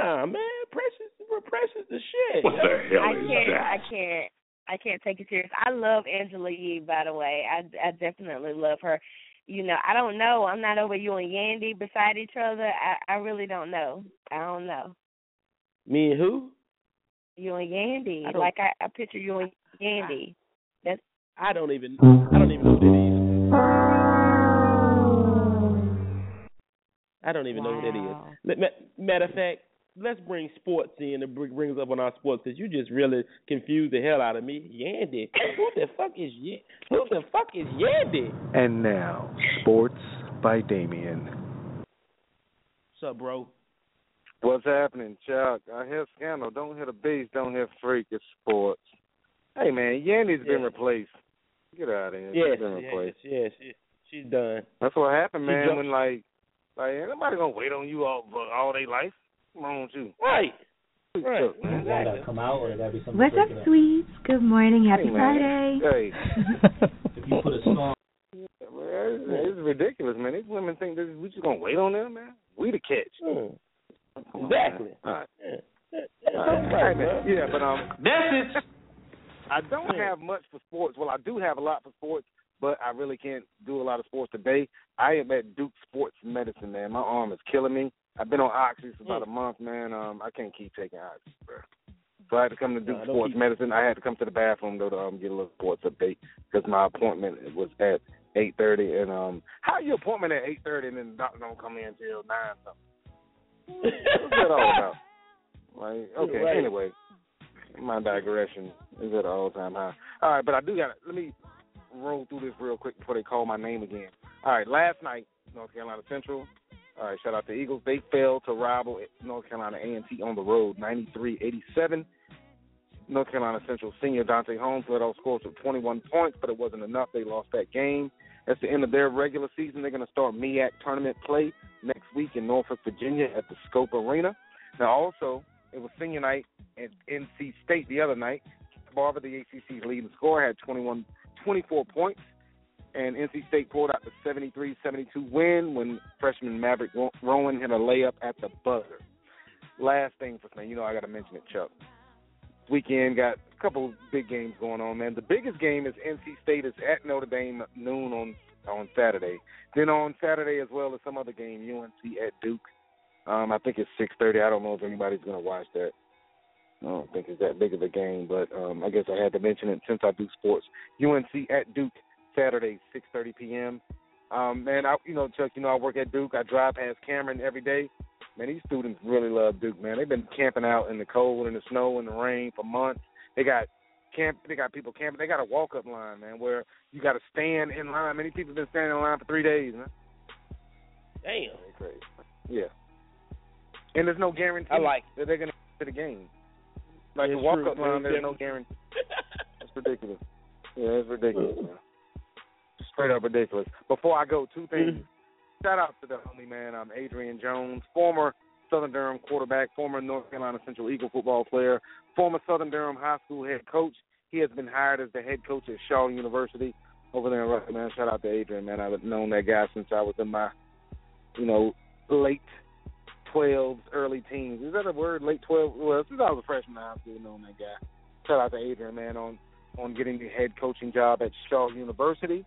Nah, man, precious, precious the shit. What the hell I is can't. that? I can't. I can't take it serious. I love Angela Yee, by the way. I I definitely love her. You know, I don't know. I'm not over you and Yandy beside each other. I I really don't know. I don't know. Me and who? You and Yandy. I Like I, I picture you and Yandy. That's I don't even. I don't even know who that is. I don't even know who that Wow. is. Ma- ma- Matter of fact, let's bring sports in and bring, bring us up on our sports because you just really confused the hell out of me. Yandy, who the fuck is Yandy? Who the fuck is Yandy? And now, sports by Damien. What's up, bro? What's happening, Chuck? I hear scandal. Don't hear the beast. Don't hear freak. It's sports. Hey man, Yandy's been replaced. Get out of here. Yes, She's been yes, replaced. yes, yes. She's done. That's what happened, man. jumped- When like, like ain't nobody gonna wait on you all all their life. Come on, with you. Right. Right. Chuck, man. one come out, or there be something What's up, sweets? Good morning. Happy Hey, man. Friday. Hey, If you put a song, man, it's, it's ridiculous, man. These women think that we just gonna wait on them, man. We the catch. Come on, Exactly. All right. Yeah. Yeah, yeah, All that's right, right, man. man. Yeah, but um, That's it. I don't have much for sports. Well, I do have a lot for sports, but I really can't do a lot of sports today. I am at Duke Sports Medicine, man. My arm is killing me. I've been on oxy for about a month, man. Um, I can't keep taking oxy, bro. So I had to come to Duke Sports Medicine. I had to come to the bathroom though to um, get a little sports update because my appointment was at eight thirty. And um, how your appointment at eight thirty and then the doctor don't come in till nine something? What's that all about? Like, okay, Right. anyway, my digression is at an all time high. All right, but I do got let me roll through this real quick before they call my name again. All right, last night, North Carolina Central. All right, shout out to Eagles. They fell to rival North Carolina A&T on the road, 93-87. North Carolina Central senior Dante Holmes led all scores with 21 points, but it wasn't enough. They lost that game. That's the end of their regular season. They're going to start MEAC tournament play next week in Norfolk, Virginia at the Scope Arena. Now, also, it was senior night at NC State the other night. Barber, the ACC's leading scorer, had 21, 24 points. And NC State pulled out the 73-72 win when freshman Maverick Rowan hit a layup at the buzzer. Last thing for me, you know I got to mention it, Chuck. Weekend got a couple big games going on, man. The biggest game is NC State is at Notre Dame at noon on on Saturday. Then on Saturday as well as some other game, UNC at Duke. Um, I think it's six thirty. I don't know if anybody's gonna watch that. I don't think it's that big of a game, but um, I guess I had to mention it since I do sports. UNC at Duke Saturday, six thirty p.m. Um, man, I you know Chuck, you know I work at Duke. I drive past Cameron every day. Man, these students really love Duke. Man, they've been camping out in the cold and the snow and the rain for months. They got camp. They got people camping. They got a walk up line, man, where you got to stand in line. Many people have been standing in line for three days, man. Damn. Crazy. Yeah. And there's no guarantee I like that they're gonna get to the game. Like It's the walk up line, there's no guarantee. That's ridiculous. Yeah, it's ridiculous, man. Straight up ridiculous. Before I go, two things. Shout out to the homie man, um, Adrian Jones, former Southern Durham quarterback, former North Carolina Central Eagle football player, former Southern Durham high school head coach. He has been hired as the head coach at Shaw University over there in Russia, man. Shout out to Adrian, man. I've known that guy since I was in my, you know, late twelves, early teens. Is that a word? Late twelve? Well, since I was a freshman in high school, known that guy. Shout out to Adrian, man, on on getting the head coaching job at Shaw University.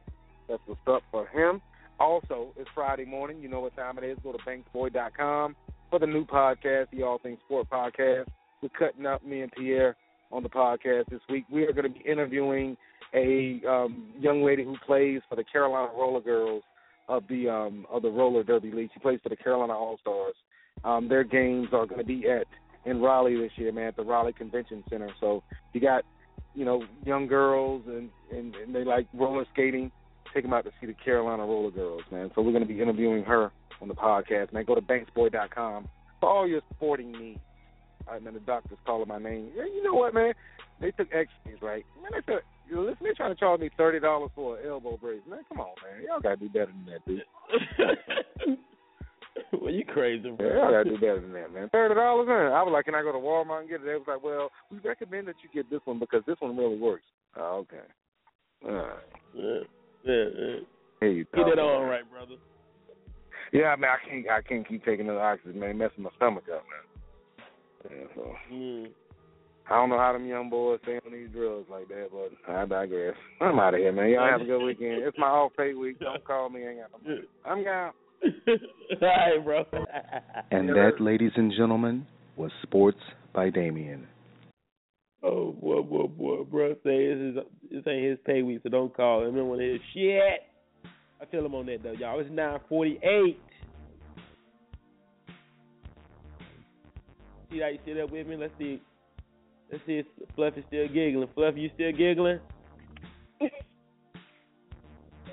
That's what's up for him. Also, it's Friday morning. You know what time it is. Go to banksboy.com for the new podcast, the All Things Sport podcast. We're cutting up me and Pierre on the podcast this week. We are going to be interviewing a um, young lady who plays for the Carolina Roller Girls of the um, of the roller derby league. She plays for the Carolina All Stars. Um, their games are going to be at in Raleigh this year, man, at the Raleigh Convention Center. So you got you know young girls and and, and they like roller skating. Take them out to see the Carolina Roller Girls, man. So we're going to be interviewing her on the podcast, man. Go to banksboy.com for all your sporting needs. All right, man. The doctor's calling my name. Yeah, you know what, man? They took X-rays, right? Man, they said, you know, listen, they're trying to charge me thirty dollars for an elbow brace. Man, come on, man. Y'all gotta do better than that, dude. well, you crazy, bro. Yeah, y'all gotta do better than that, man. Thirty dollars, man. I was like, can I go to Walmart and get it? They was like, well, we recommend that you get this one because this one really works. Oh, okay. All right. Yeah, yeah, yeah. Here you Get it all right, brother. Yeah, man, I can't, I can't keep taking the oxygen, man. Messing my stomach up, man. Yeah, so Mm. I don't know how them young boys stay on these drugs like that, but I digress. I'm out of here, man. Y'all have a good weekend. It's my off pay week. Don't call me. I ain't got no money. I'm gone. All right, bro. And that, ladies and gentlemen, was Sports by Damien. Oh boy, boy, boy, bro. Say this is this ain't his pay week, so don't call him. Don't want to hear shit. I feel him on that though, y'all. It's nine forty eight. See how you sit up with me? Let's see. Let's see if Fluffy's still giggling. Fluffy, you still giggling?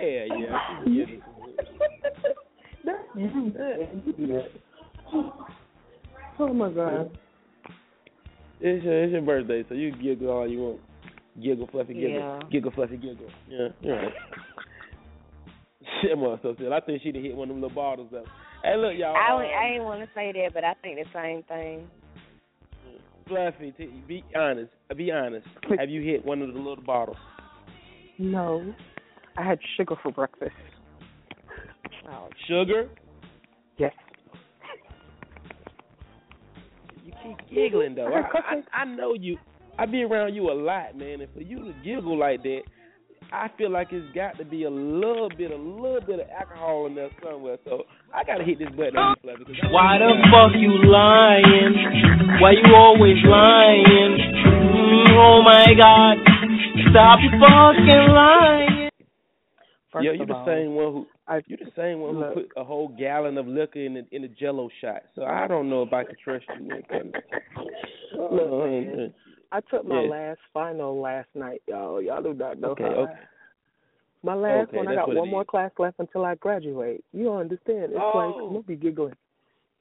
Yeah, yeah. yeah. Oh my god. It's your, it's your birthday, so you can giggle all you want. Giggle, Fluffy, giggle. Yeah. Giggle, Fluffy, giggle. Yeah, you're right. Shit, mother, so I think she done hit one of them little bottles up. Hey, look, y'all. I uh, would- I didn't want to say that, but I think the same thing. Fluffy, t- be honest. Be honest. Have you hit one of the little bottles? No. I had sugar for breakfast. Oh, sugar? Yes. You keep giggling though. I, I, I know you. I be around you a lot, man, and for you to giggle like that, I feel like it's got to be a little bit, a little bit of alcohol in there somewhere. So I gotta hit this button on you, Fluffy. 'cause Why the fuck you lying? Why you always lying? Mm, oh my god. Stop fucking lying. First Yo, you the all, same one who I, you the same one who put a whole gallon of liquor in the in the Jello shot. So I don't know if I can trust you. When it comes to- oh, Look, man, I took my Yeah. last final last night, y'all. Y'all do not know Okay, how. okay. My last Okay, one, I got one more is. class left until I graduate. You don't understand. It's like Oh. I'm gonna be giggling.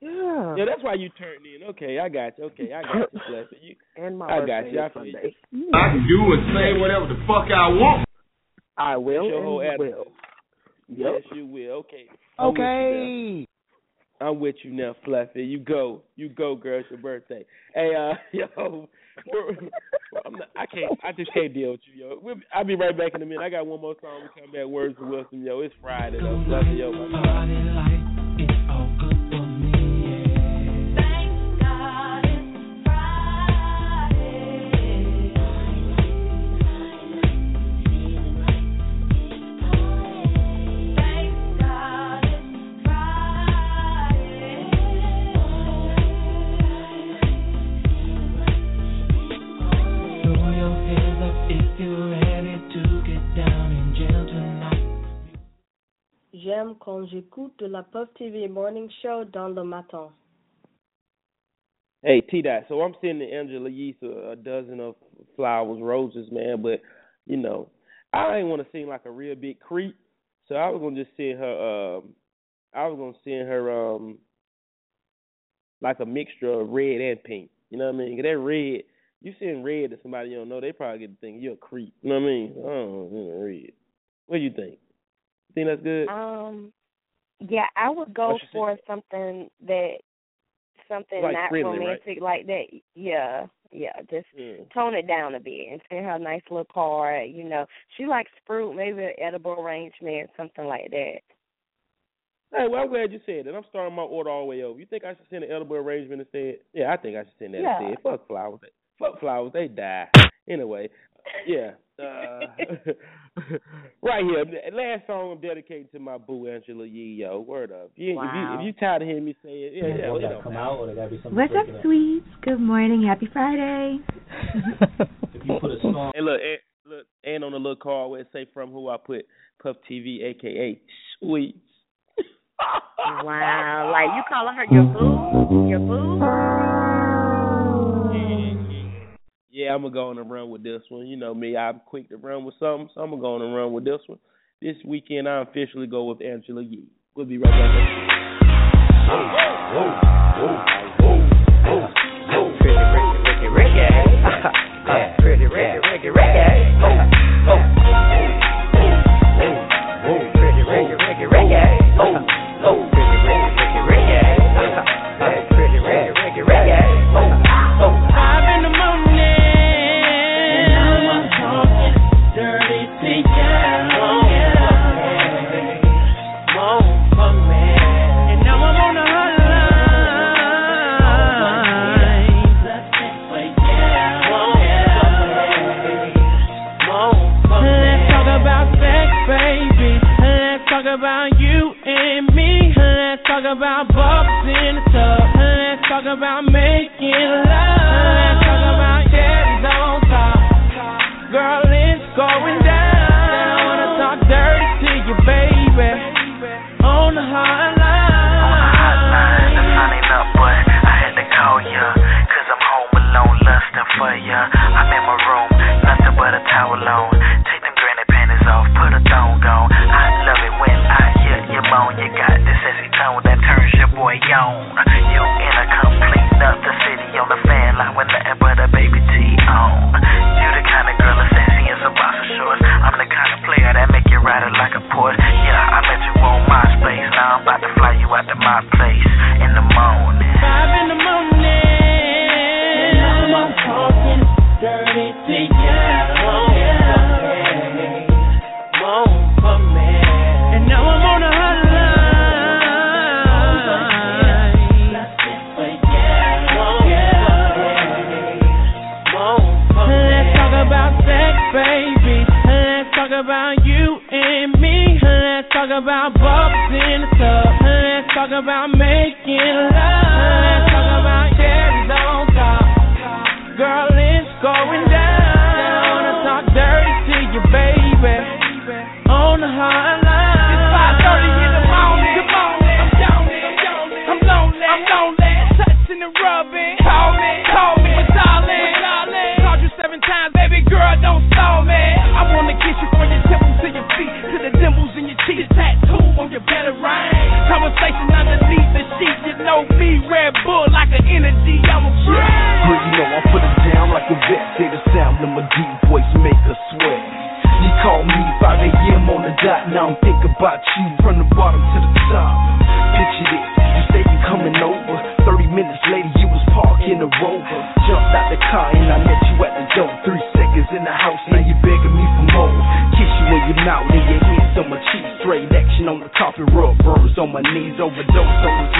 Yeah. Yeah, that's why you turned in. Okay, I got you. Okay, I got you, Fluffy. You, and my I got birthday you. I is feel you. I can do and say whatever the fuck I want. I will That's your and whole attitude. will. Yes, you will. Okay. I'm with Okay. now. I'm with you now, Fluffy. You go. You go, girl. It's your birthday. Hey, uh, yo, I'm not, I can't. I just can't deal with you, yo. We'll, I'll be right back in a minute. I got one more song. We come back. Words of wisdom, yo. It's Friday, though. Love you, yo. J'aime quand j'écoute la Puff TV Morning Show dans le matin. Hey, T Dot. So I'm sending Angela Yee a, a dozen of flowers, roses, man. But you know, I ain't want to seem like a real big creep, so I was gonna just send her. Um, I was gonna send her um, like a mixture of red and pink. You know what I mean? 'Cause that red, you send red to somebody you don't know, they probably get to think you're a creep. You know what I mean? I don't know, red. What do you think? You think that's good? Um, yeah, I would go for something that something Like not friendly, right? romantic like that. Yeah, yeah, just Yeah. tone it down a bit and send her a nice little card. You know, she likes fruit, maybe an edible arrangement, something like that. Hey, well, I'm glad you said that. I'm starting my order all the way over. You think I should send an edible arrangement instead? Yeah, I think I should send that Yeah. instead. Fuck flowers. Fuck flowers. They die. Anyway, yeah. Uh, right here. Last song I'm dedicating to my boo Angela Yee. Yo, word up. You, If you if you tired of hearing me say it, yeah, yeah, Or it gotta come out, or gotta be something What's breaking up, sweets? Good morning. Happy Friday. If you put a song, And look, and, look, and on the little card where it say from who I put Puff TV, aka Sweet. Wow, like you calling her your boo, your boo. Yeah, I'm gonna go on run with this one. You know me, I'm quick to run with something, so I'm gonna go on run with this one. This weekend, I officially go with Angela Yee. We'll be right back. Pretty in the house, now you begging me for more. Kiss you in your mouth and your hands on my cheek. Straight action on the carpet, rub burns on my knees. Overdose on this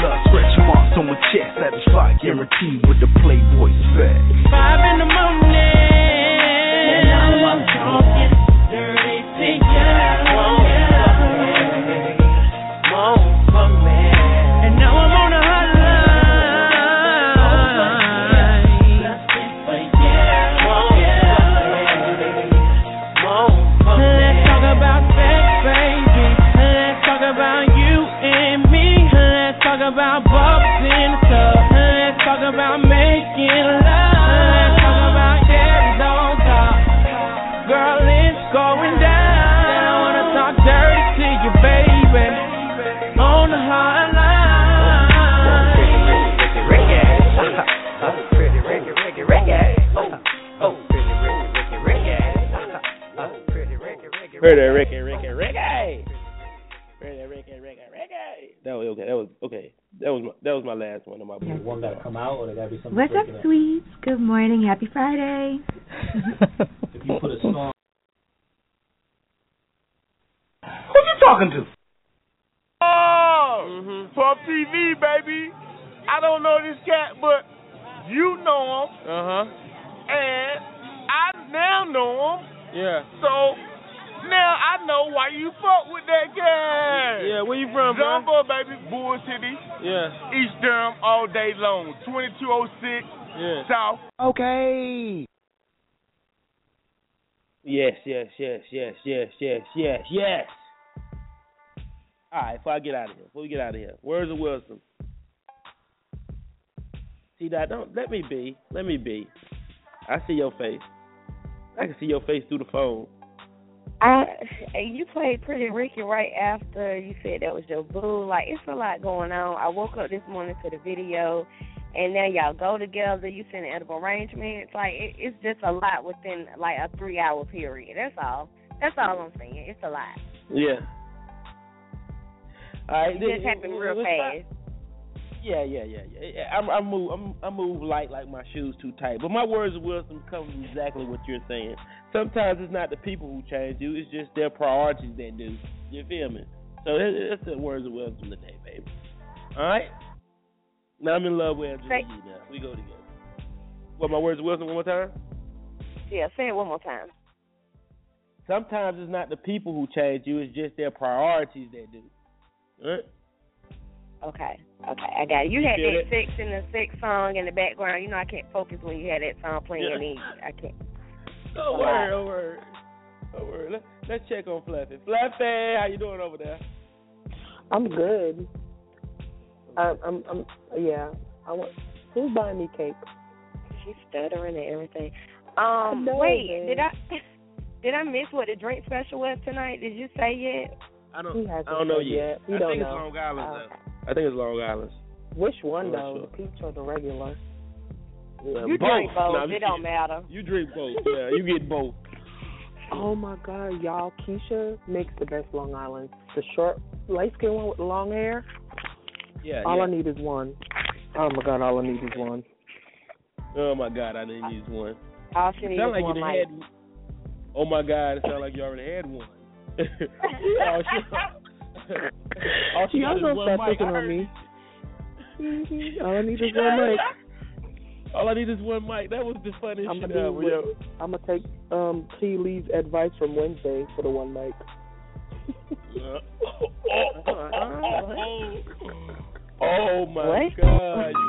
yes, yes, yes. All right, before I get out of here, before we get out of here, words of wisdom. See that? Don't let me be. Let me be. I see your face. I can see your face through the phone. I you played Pretty Ricky right after you said that was your boo. Like it's a lot going on. I woke up this morning to the video, and now y'all go together. You send an edible arrangements. Like it, it's just a lot within like a three hour period. That's all. That's all I'm saying. It's a lot. Yeah. All right. It just happened real fast. Yeah, yeah, yeah, yeah. I'm, I move, I'm, I move light like my shoes too tight. But my words of wisdom come exactly what you're saying. Sometimes it's not the people who change you; it's just their priorities that do. You feel me? So it- it's the words of wisdom today, baby. All right. Now I'm in love with Angela Yee now. We go together. What my words of wisdom one more time? Yeah, say it one more time. Sometimes it's not the people who change you; it's just their priorities that do. All right? Okay. Okay, I got it. You You had that it? sex in the sex song in the background. You know I can't focus when you had that song playing. Yeah. and I can't. Don't It's a worry, lot. don't worry. Don't worry. Let, let's check on Fluffy. Fluffy, how you doing over there? I'm good. I'm, I'm, I'm, yeah. I want. Who's buying me cake? She's stuttering and everything. Um, wait, man. did I did I miss what the drink special was tonight? Did you say yet? I don't. He hasn't I don't know yet. yet. You I don't think know. it's Long Island. Uh, though. I think it's Long Island. Which one I'm though? sure. The peach or the regular? Yeah, You both. drink both. No, I'm it just don't matter. You drink both. Yeah, you get both. Oh my God, y'all! Keisha makes the best Long Island. The short, light skinned one with long hair. Yeah. all yeah. I need is one. Oh my God, all I need is one. Oh my God, I didn't use one. All she It needs is like one you mic. done had. Oh my God, it sounds like you already had one. all she, all she Y'all got is gonna one stop mic. picking on heard me. Mhm. All I need is one mic. All I need is one mic. That was the funniest I'm shit gonna, ever, do, yo. I'm gonna take um T Lee's advice from Wednesday for the one mic. Uh, oh, oh, oh, oh my What? God! You,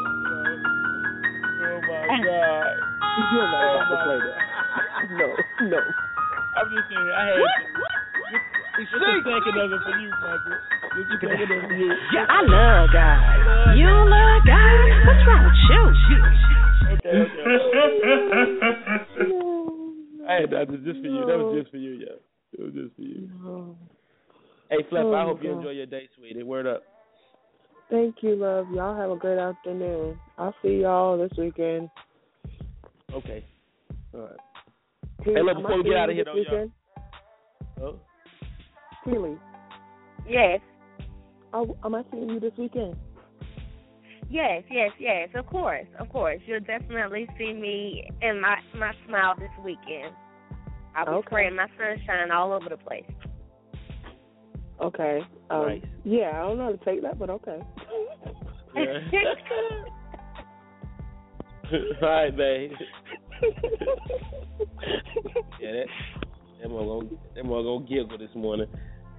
oh my God! You're not about to play that. No, no. I'm just saying, I had to. Just, just a second of it for you, Michael. Just a second of it for you. I love guys. You don't love guys? What's wrong with you? Okay, okay. I had that was just for you. That was just for you, yeah. It was just for you. Hey, Flip, Oh, I hope you enjoy your day, sweetie. Word up. Thank you, love. Y'all have a great afternoon. I'll see y'all this weekend. Okay. All right. T, Hey, look, before we get out of here, this though, y'all. weekend? Oh. Keely, Yes. oh, am I seeing you this weekend? Yes, yes, yes. Of course, of course. You'll definitely see me and my my smile this weekend. I'll be Okay. spraying my sunshine all over the place. Okay. Um, Nice. Yeah, I don't know how to take that, but okay. All right, babe. Yeah, that that more gonna that gonna giggle this morning.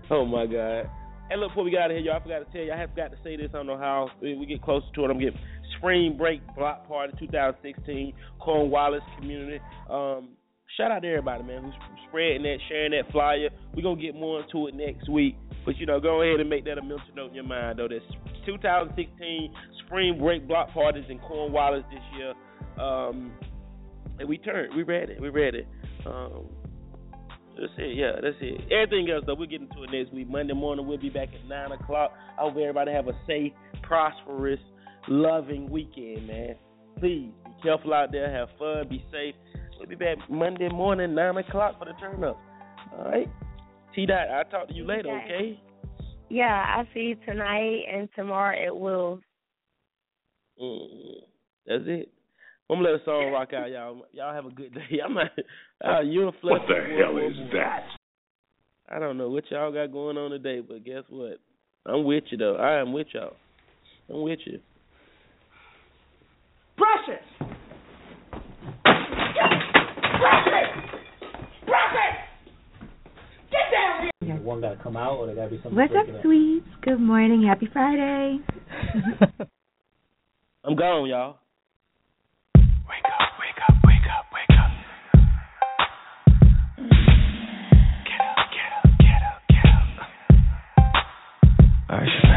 Oh my god. Hey, look, before we got out of here, y'all, I forgot to tell you, I have got to say this. I don't know how we get closer to it. I'm getting Spring Break Block Party 2016, Cornwallis community. Um, shout out to everybody, man, who's spreading that, sharing that flyer. We're gonna get more into it next week. But you know, go ahead and make that a mental note in your mind, though. That's 2016 Spring Break Block Parties in Cornwallis this year. Um, and we turned, we read it, we read it. Um, that's it, yeah, that's it. Everything else though, we'll get into it next week. Monday morning we'll be back at nine o'clock. I hope everybody have a safe, prosperous, loving weekend, man. Please be careful out there, have fun, be safe. We'll be back Monday morning, nine o'clock for the turn up. All right. T dot, I'll talk to you later, Okay. Yeah, I see you tonight and tomorrow at Will. Mm, that's it. I'm gonna let a song rock out, y'all. Y'all have a good day. I'm not. Uh, you a What the hell is that? I don't know what y'all got going on today, but guess what? I'm with you though. I am with y'all. I'm with you. Precious! Precious! Precious! Get down here! One got to come out, or there got to be something. What's up, breaking sweets? Good morning. Happy Friday. I'm gone, y'all. I'm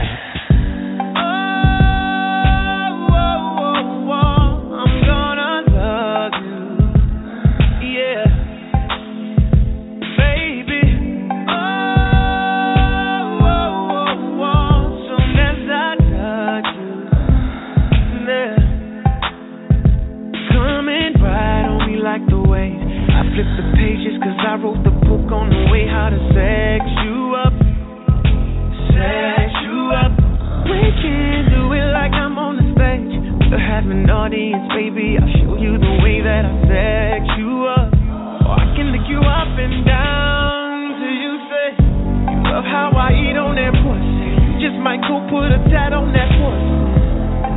Have an audience, baby. I'll show you the way that I sex you up. Or I can lick you up and down till you say you love how I eat on that pussy. You just might go put a tat on that pussy.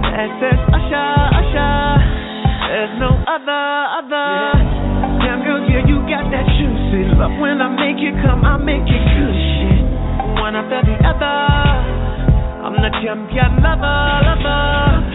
That says Usher, Usher. There's no other, other. Damn girl, yeah, you got that juicy love when I make it come, I make it good shit. One after the other. I'm the champion lover, lover.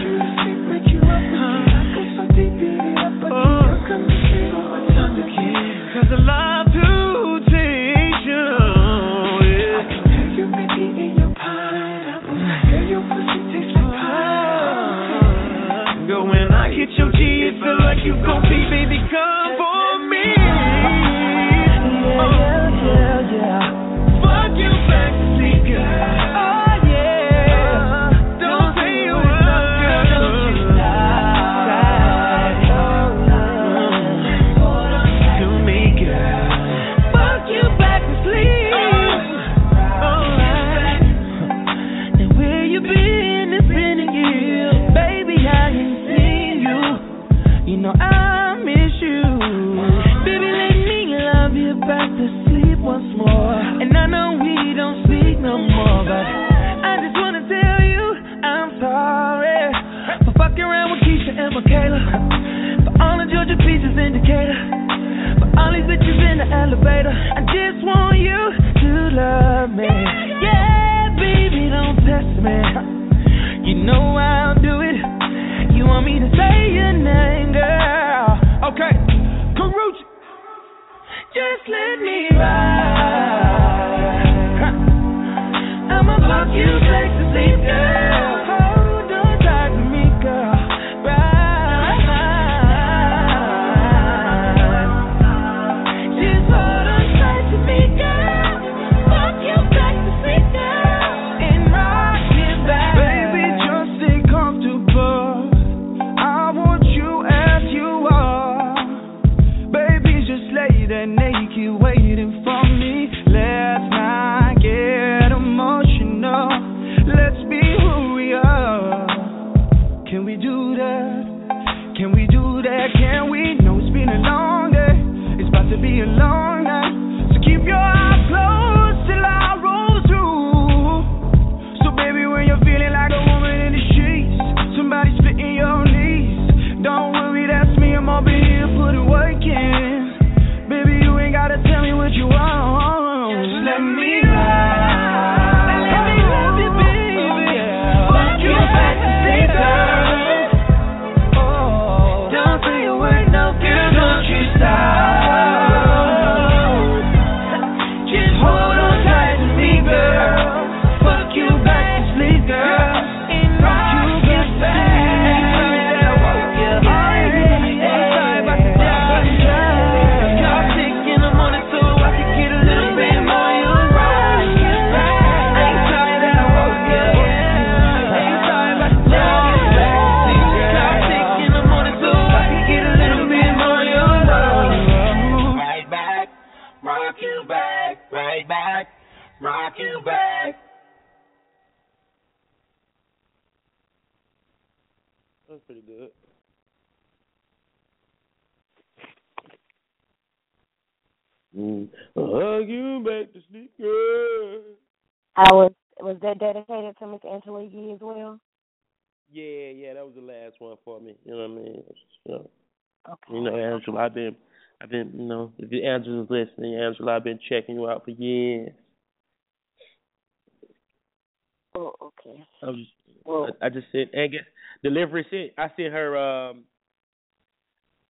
I was was that dedicated to Miss Angela Yee as well? Yeah, yeah, that was the last one for me. You know what I mean? You know, Okay. you know Angela, I've been, I've been, you know, if Angela's listening, Angela, I've been checking you out for years. Oh, okay. I was just, Well, I, I just said, and guess delivery sent. I sent her um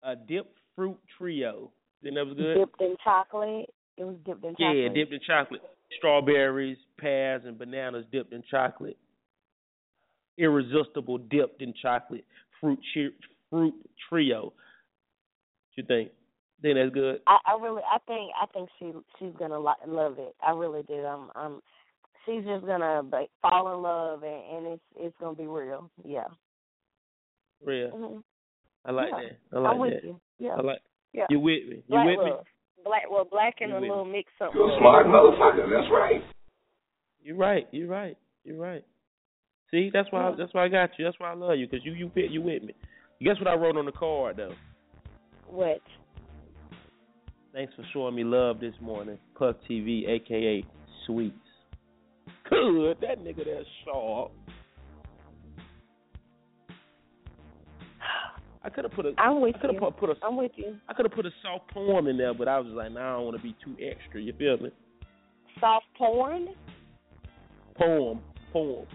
a dip fruit trio. Then that was good. dipped in chocolate. It was dipped in chocolate. Yeah, dipped in chocolate. Strawberries, pears, and bananas dipped in chocolate. Irresistible dipped in chocolate fruit fruit trio. What you think? Think that's good? I, I really, I think, I think she she's gonna lo- love it. I really do. I'm, I'm. She's just gonna like, fall in love, and, and it's it's gonna be real. Yeah. Real. hmm I like Yeah. that. I like I'm with that. you. Yeah. I like. Yeah. You with me? You Black with me? Love. Black, well, black and You a with little mix up. You're a smart motherfucker, that's right. You're right. You're right. You're right. See, that's why. Yeah. that's why I got you. That's why I love you because you you fit you with me. Guess what I wrote on the card though? What? Thanks for showing me love this morning. Puff TV, aka Sweets. Good, that nigga that's sharp. I could have put a. I'm with I could you. have put, a. I'm with you. I could have put a soft poem in there, but I was like, nah, I don't want to be too extra. You feel me? Soft porn. Poem, poem.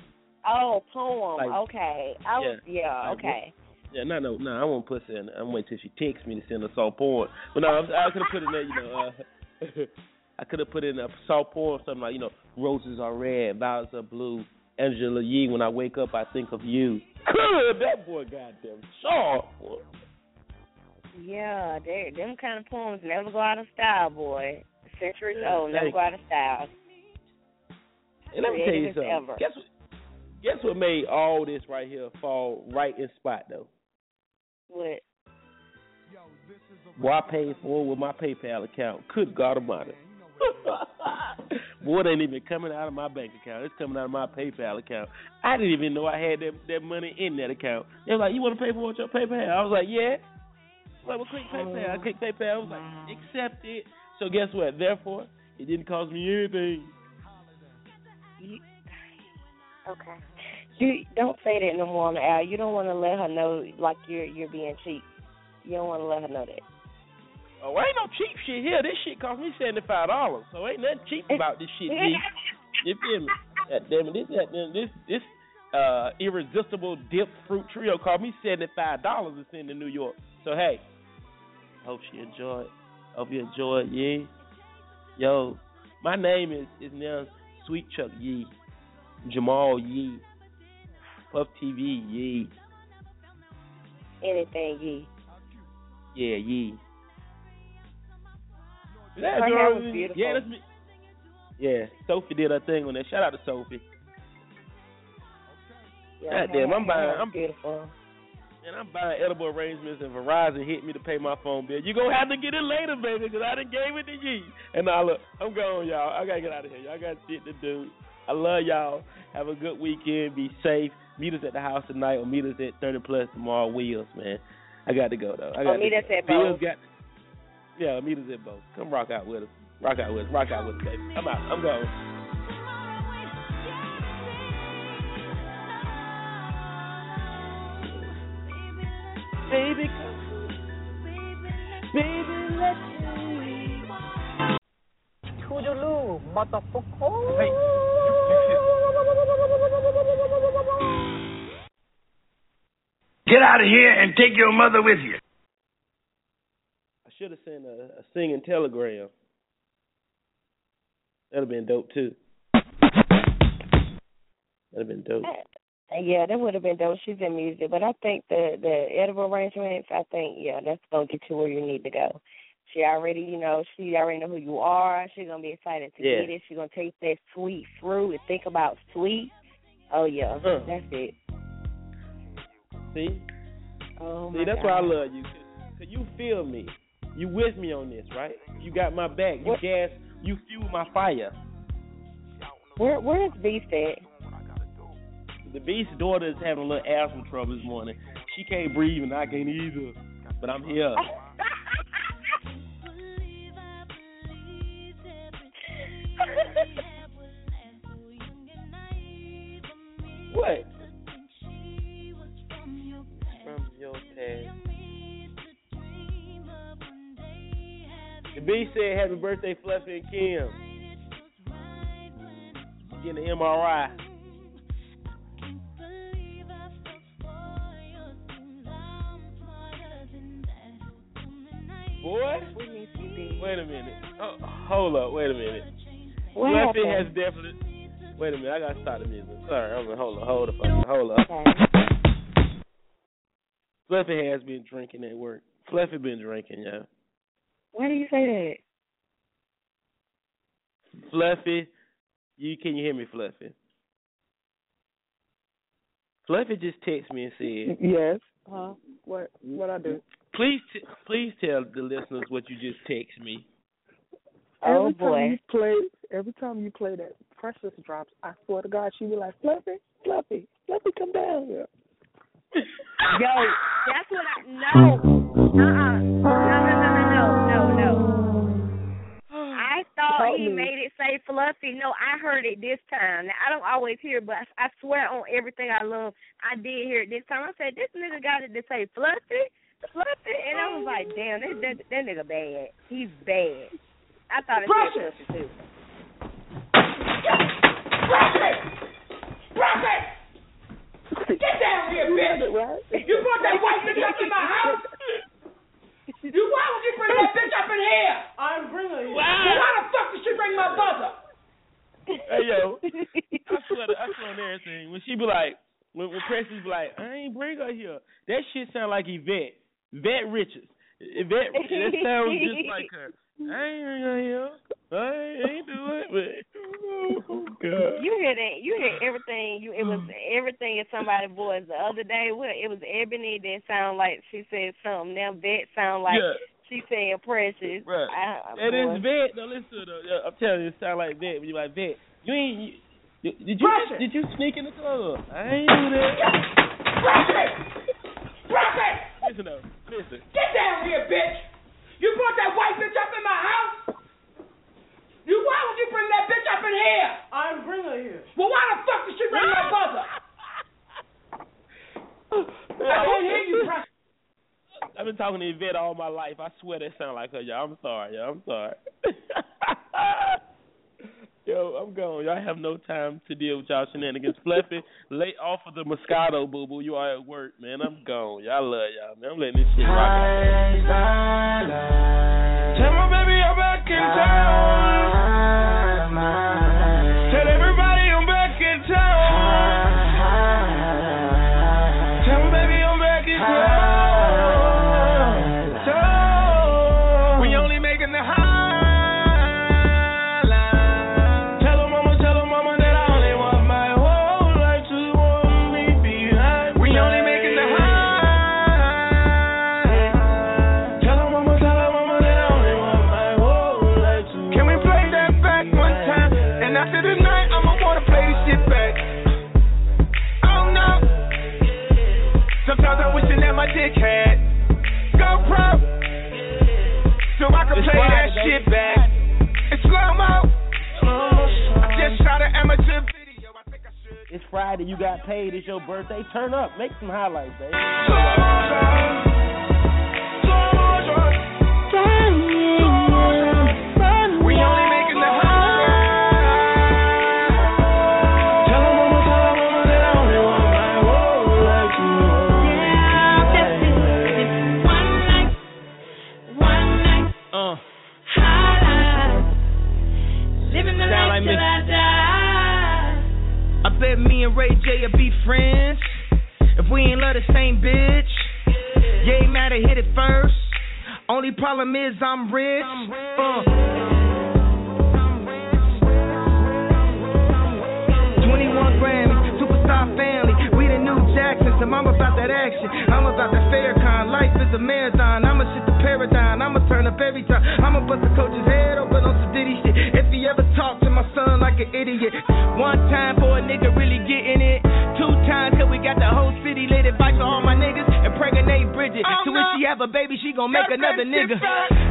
Oh, poem. Like- okay. I was. yeah, Yeah. like, okay. Yeah, no, no, no. I won't put it in. I'm waiting till she texts me to send a soft porn. But no, I, I could have put in there. You know, uh, I could have put in a soft poem, something like you know, roses are red, violets are blue. Angela Yee, when I wake up, I think of you. Good, that boy, goddamn sharp. Boy. Yeah, they them kind of poems never go out of style, boy. Centuries Yeah, old, never go out of style. And let me tell you something. ever. Guess what? Guess what made all this right here fall right in spot though? What? Boy, I paid for it with my PayPal account. Could God Almighty. Boy, it ain't even coming out of my bank account. It's coming out of my PayPal account. I didn't even know I had that that money in that account. They were like, "You want to pay for with your PayPal?" I was like, "Yeah." I was like, well, click PayPal. I oh, clicked PayPal. I was like, "Accept it." So guess what? Therefore, it didn't cost me anything. Okay. You don't say that no more on the air. You don't want to let her know like you're you're being cheap. You don't want to let her know that. Oh, ain't no cheap shit here. This shit cost me seventy five dollars. So ain't nothing cheap about this shit. G. You feel me? God damn it, this that this this uh irresistible dip fruit trio cost me seventy five dollars to send to New York. So hey, hope she enjoyed. Hope you enjoyed, yeah. Yo, my name is is now Sweet Chuck Yee. Jamal Yee. Puff TV Yee. Anything, Yee. Yeah, Yee. Her hair was beautiful. Yeah, that's me. Yeah, Sophie did her thing on that. Shout out to Sophie. Yeah, God damn, I'm hair buying. was I'm beautiful. and I'm buying edible arrangements, and Verizon hit me to pay my phone bill. You're gonna have to get it later, baby, because I done gave it to you. And now look, I'm going, y'all. I gotta get out of here. Y'all got shit to do. I love y'all. Have a good weekend. Be safe. Meet us at the house tonight, or meet us at Thirty Plus tomorrow. Wheels, man. I got to go though. I oh, got Or meet to us go. at Wheels both. got. Yeah, meet us at both. Come rock out with us. Rock out with us. Rock out with us, baby. I'm out. I'm going. Baby, Baby, let's Toodaloo, motherfucker. Hey, Get out of here and take your mother with you. Should have sent a, a singing telegram. That'd have been dope too. That'd have been dope. Yeah, that would have been dope. She's in music, but I think the the edible arrangements. I think yeah, that's gonna get you where you need to go. She already, you know, she already know who you are. She's gonna be excited to Yeah. get it. She's gonna taste that sweet fruit and think about sweet. Oh yeah, Uh. that's it. See, Oh see, that's God. why I love you. 'cause you feel me. You with me on this, right? You got my back. You What- gas. You fuel my fire. Where where's Beast at? The Beast's daughter is having a little asthma trouble this morning. She can't breathe and I can't either. But I'm here. "Happy birthday, Fluffy and Kim." Getting an MRI. Boy, wait a minute. Oh, hold up, wait a minute. What Fluffy happened? has definitely. Wait a minute, I gotta start the music. Sorry, I'm gonna hold up, hold up, hold up. Fluffy has been drinking at work. Fluffy been drinking, yeah. Why do you say Fluffy, you can you hear me, Fluffy? Fluffy just texted me and said, Yes. Huh? What? What I do? "Please, t- please tell the listeners what you just text me." Oh, every boy. time you play, every time you play that Precious drops, I swear to God, she be like, Fluffy, Fluffy, Fluffy, come down here. Yo, that's what I know. Uh-uh. No, no, no, no, I thought Help he me. made it say fluffy. No, I heard it this time. Now, I don't always hear but I, I swear on everything I love, I did hear it this time. I said, this nigga got it to say fluffy, fluffy, and I was like, oh. damn, that that, that nigga bad. He's bad. I thought it Precious. said fluffy too. Fluffy! Fluffy! Get down here, bitch! You brought that white bitch up in my house? You, why would you bring that bitch up in here? I'm bringing her. Wow. Well, why the fuck did she bring my buzzer? Hey yo, I swear, to, I swear on everything. When she be like, when, when Precious be like, I ain't bring her here. That shit sound like Yvette, Yvette Richards. Yvette, that sounds just like her. I ain't bring her here. I ain't do it, but oh god. You hear that? You hear everything. You it was everything in somebody's voice. The other day, what it was Ebony that sound like she said something. Now Vet sound like Yeah. she saying precious. Right. I, That is boy. vet. No, listen to the. I'm telling you, it sound like vet. When you like vet, you ain't. You, did you Precious. did you sneak in the club? I ain't do that. Precious! Precious! Listen though, listen. Get down here, bitch! You brought that white bitch up in my house? You why would you bring that bitch up in here? I'm bringing her here. Well, why the fuck did she bring my buzzer? I can't hear you, Precious. I've been talking to Yvette all my life. I swear that sound like her, y'all. I'm sorry, y'all. I'm sorry. Yo, I'm gone. Y'all have no time to deal with y'all shenanigans. Fluffy, lay off of the Moscato, boo boo. You are at work, man. I'm gone. Y'all love y'all, man. I'm letting this shit rock out. Tell my baby I'm back in town. Shit back. It's slow mo. I just shot an amateur video. I think I should. It's Friday. You got paid. It's your birthday. Turn up. Make some highlights, baby. Ray J will be friends if we ain't love the same bitch. Yeah, ain't matter hit it first. Only problem is I'm rich. Uh. 21 Grammys, superstar family. We the new Jacksons, and I'm about that action. I'm about that fair kind. Life is a marathon. I'ma shit the paradigm. I'ma turn up every time. I'ma bust the coach's head open on some ditty shit. If he ever talk to my son like an idiot. One time for a nigga really getting it. Two times till we got the whole city lit advice for all my niggas and pregnant Bridget. so when she have a baby, she gon' make another nigga.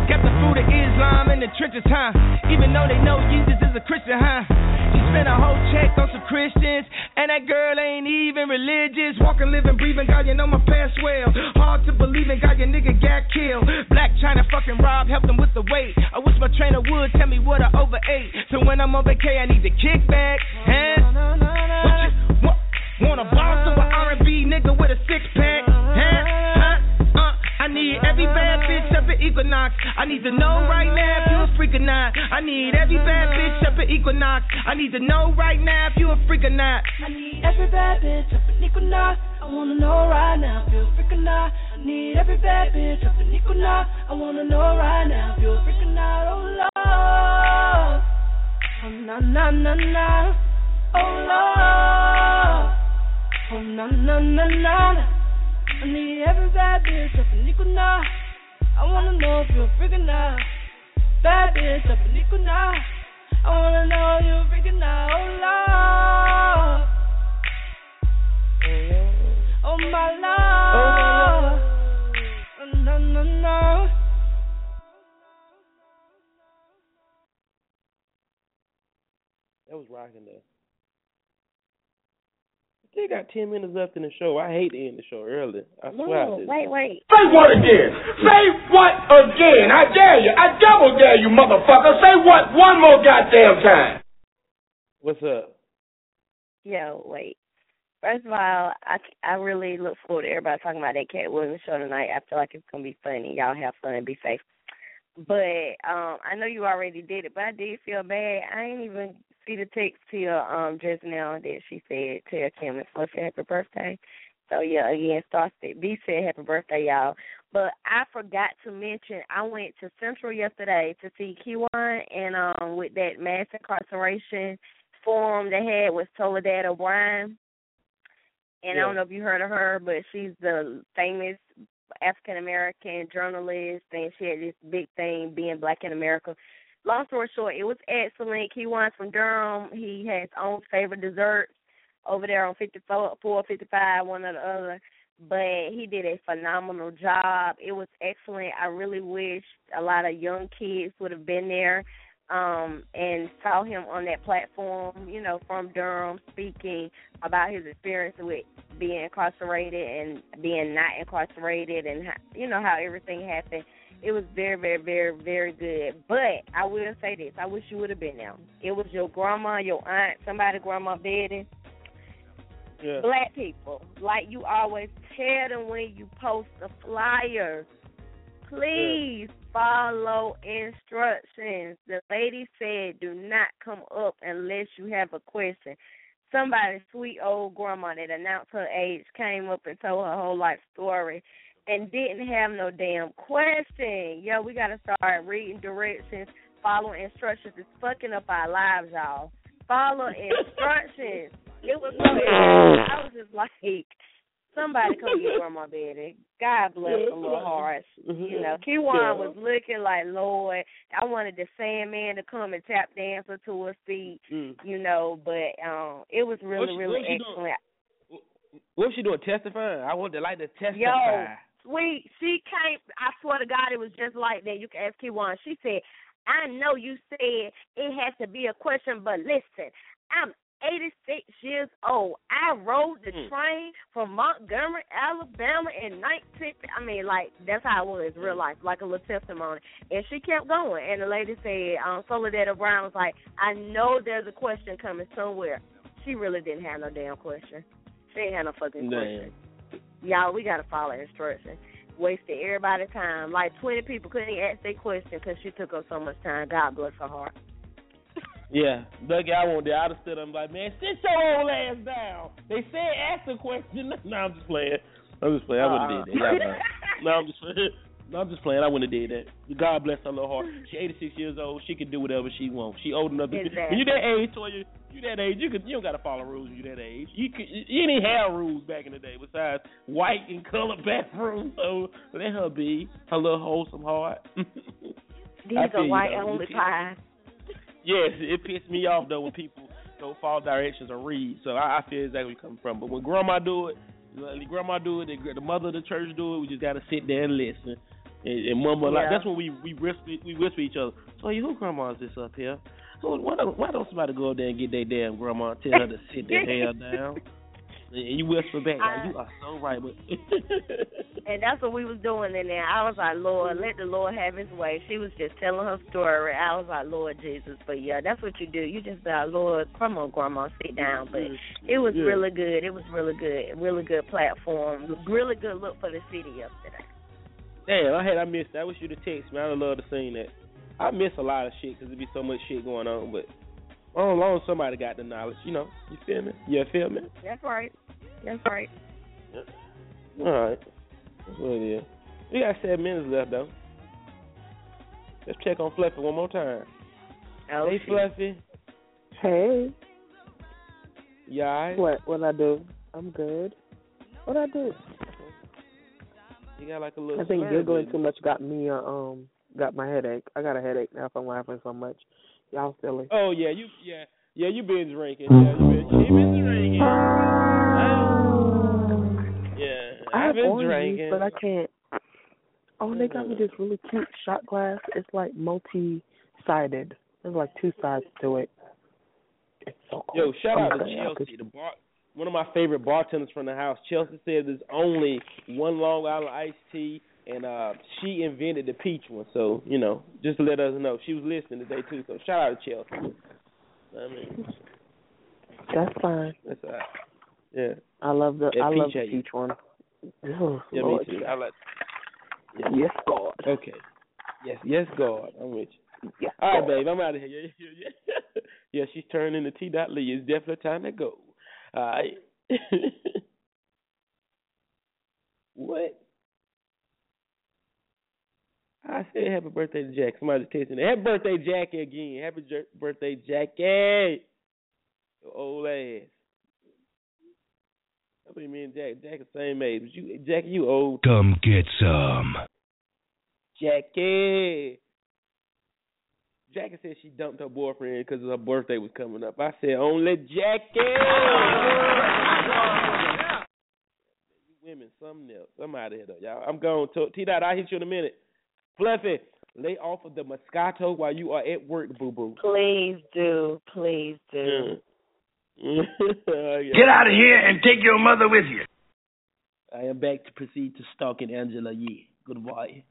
Got the Fruit of Islam in the trenches, huh? Even though they know Jesus is a Christian, huh? She spent a whole check on some Christians, and that girl ain't even religious. Walking, living, breathing, God, you know my past well. Hard to believe in, God, your nigga got killed. Blac Chyna fucking Rob helped him with the weight. I wish my trainer would tell me what I overate. So when I'm on vacay, I need to kick back. Huh? What you, want a boss of an R&B nigga with a six pack? Need every bad bitch up at Equinox. I need to know right now if you a freak or not. I need every bad bitch up at Equinox. I need to know right now if you a freak or not. I need every bad bitch up in Equinox. I wanna know right now if you're a freak or not. I need every bad bitch up in Equinox. I wanna know right now if you're a freak or not. Oh Lord. Oh na na na na. Oh Lord. Oh na na na na na. I need every bad bitch up in Equinox. I wanna know if you're a freak or not. Bad bitch up in Equinox. I wanna know you're a freak or not. Oh Lord. Oh my lord. Oh, no, no, no. That was rocking there. Still got ten minutes left in the show. I hate to end the show early. I swear I No, did. wait, wait. Say what again? Say what again? I dare you. I double dare you, motherfucker. Say what one more goddamn time. What's up? Yo, wait. First of all, I I really look forward to everybody talking about that Katt Williams show tonight. I feel like it's gonna be funny. Y'all have fun and be safe. But um, I know you already did it, but I did feel bad. I ain't even see the text till um just now that she said tell Kim and Fluffy happy birthday. So yeah, again, Star B said happy birthday, y'all. But I forgot to mention I went to Central yesterday to see Kiwan and um with that mass incarceration forum they had with Soledad O'Brien. And I don't know if you heard of her, but she's the famous African American journalist, and she had this big thing being black in America. Long story short, it was excellent. He wants from Durham. He has own favorite desserts over there on 54, 455, one or the other. But he did a phenomenal job. It was excellent. I really wish a lot of young kids would have been there um and saw him on that platform, you know, from Durham speaking about his experience with being incarcerated and being not incarcerated and how, you know how everything happened. It was very, very, very, very good. But I will say this: I wish you would have been there. It was your grandma, your aunt, somebody, grandma Betty, Yeah. black people. Like you always tell them when you post a flyer, please follow instructions. The lady said, do not come up unless you have a question. Somebody, sweet old grandma that announced her age came up and told her whole life story and didn't have no damn question. Yo, we gotta start reading directions, following instructions. It's fucking up our lives, y'all. Follow instructions. It was so I was just like, somebody come get Grandma Betty. God bless the little heart. You know, Kiwan was looking like Lord. I wanted the Sandman to come and tap dance her to her feet. Mm. You know, but um, it was really, really what she doing? excellent. What was she doing? Testifying? I wanted to like to testify. Yo, sweet. She came. I swear to God, it was just like that. You can ask Kiwan. She said, "I know you said it has to be a question, but listen, I'm 86 years old. I rode the Hmm. train from Montgomery, Alabama in 19. I mean, like that's how it was in real life, like a little testimony. And she kept going. And the lady said, um, Soledad Brown was like, I know there's a question coming somewhere. She really didn't have no damn question. She ain't had no fucking question. Y'all, we gotta follow instructions. Wasted everybody's time. Like 20 people couldn't even ask their question because she took up so much time. God bless her heart. Yeah, Dougie, I won't. I'd have stood up and like, man, sit your old ass down. They said ask the question. no, I'm just playing. I'm just playing. I wouldn't did that. Uh-uh. No, I'm just no, I'm just playing. I wouldn't have did that. God bless her little heart. She 86 years old. She can do whatever she wants. She old enough. To, Exactly. When you that age, Toya, you that age, you could you don't gotta follow rules. You that age. You could you didn't have rules back in the day besides white and color bathrooms. So let her be her little wholesome heart. These I are you, white only pies. Yes, it pissed me off though when people don't follow directions or read. So I, I feel exactly where you come from. But when grandma do it, grandma do it, the, the mother of the church do it. We just gotta sit there and listen. And, and mama like that's when we we whisper we whisper each other. So you who grandma is this up here? So why don't why don't somebody go up there and get their damn grandma and tell her to sit the hell down? And you whisper back, like, you are so right, but And that's what we was doing in there. I was like, Lord, let the Lord have his way. She was just telling her story. I was like, Lord Jesus. But yeah, that's what you do. You just be like, Lord, come on, Grandma, sit down. But it was Yeah. really good. It was really good. Really good platform. Really good look for the city yesterday. Damn, I had I missed. that. I wish you'd have texted me. I'd have loved to seen that. I miss a lot of shit because there be so much shit going on. But on long somebody got the knowledge. You know, you feel me? You feel me? That's right. That's right. All right, that's what it is. We got seven minutes left though. Let's check on Fluffy one more time. Oh, hey, shit. Fluffy. Hey, You alright? what what I do? I'm good. What I do? You got like a little. I think slur, giggling baby. too much got me uh, um got my headache. I got a headache now from laughing so much. Y'all silly. Oh yeah, you yeah yeah you been drinking. Yeah, you been you been drinking. Yeah, I I've have been orange drinking. but I can't. Oh, they got me this really cute shot glass. It's like multi-sided. There's like two sides to it. It's so cool. Yo, shout out to Okay, Chelsea, the bar, one of my favorite bartenders from the house. Chelsea said there's only one Long Island iced tea, and uh she invented the peach one. So you know, just to let us know, she was listening today too. So shout out to Chelsea. I mean, That's fine. that's all right. Yeah, I love the Yeah, I love peach the peach one. Oh, yeah, Lord. me too. I like. Yes, God. Okay. Yes, yes, God, I'm with you. Yes, All right, God. babe, I'm out of here. Yeah, yeah, yeah. yeah, she's turning into T. Dot Lee. It's definitely time to go. All right. what? I said happy birthday to Jack. Somebody texting. Happy birthday, Jackie again. Happy jer- birthday, Jackie. Your old ass. I mean, me and Jack, Jack the same age. But you, Jackie, you old. Come get some. Jackie. Jackie said she dumped her boyfriend because her birthday was coming up. I said, only Jackie. you women, something else. I'm out of here, though, y'all. I'm going to T Dot. I'll hit you in a minute. Fluffy, lay off of the Moscato while you are at work, boo boo. Please do. Please do. Get out of here and take your mother with you. I am back to proceed to stalking Angela Yee. Goodbye.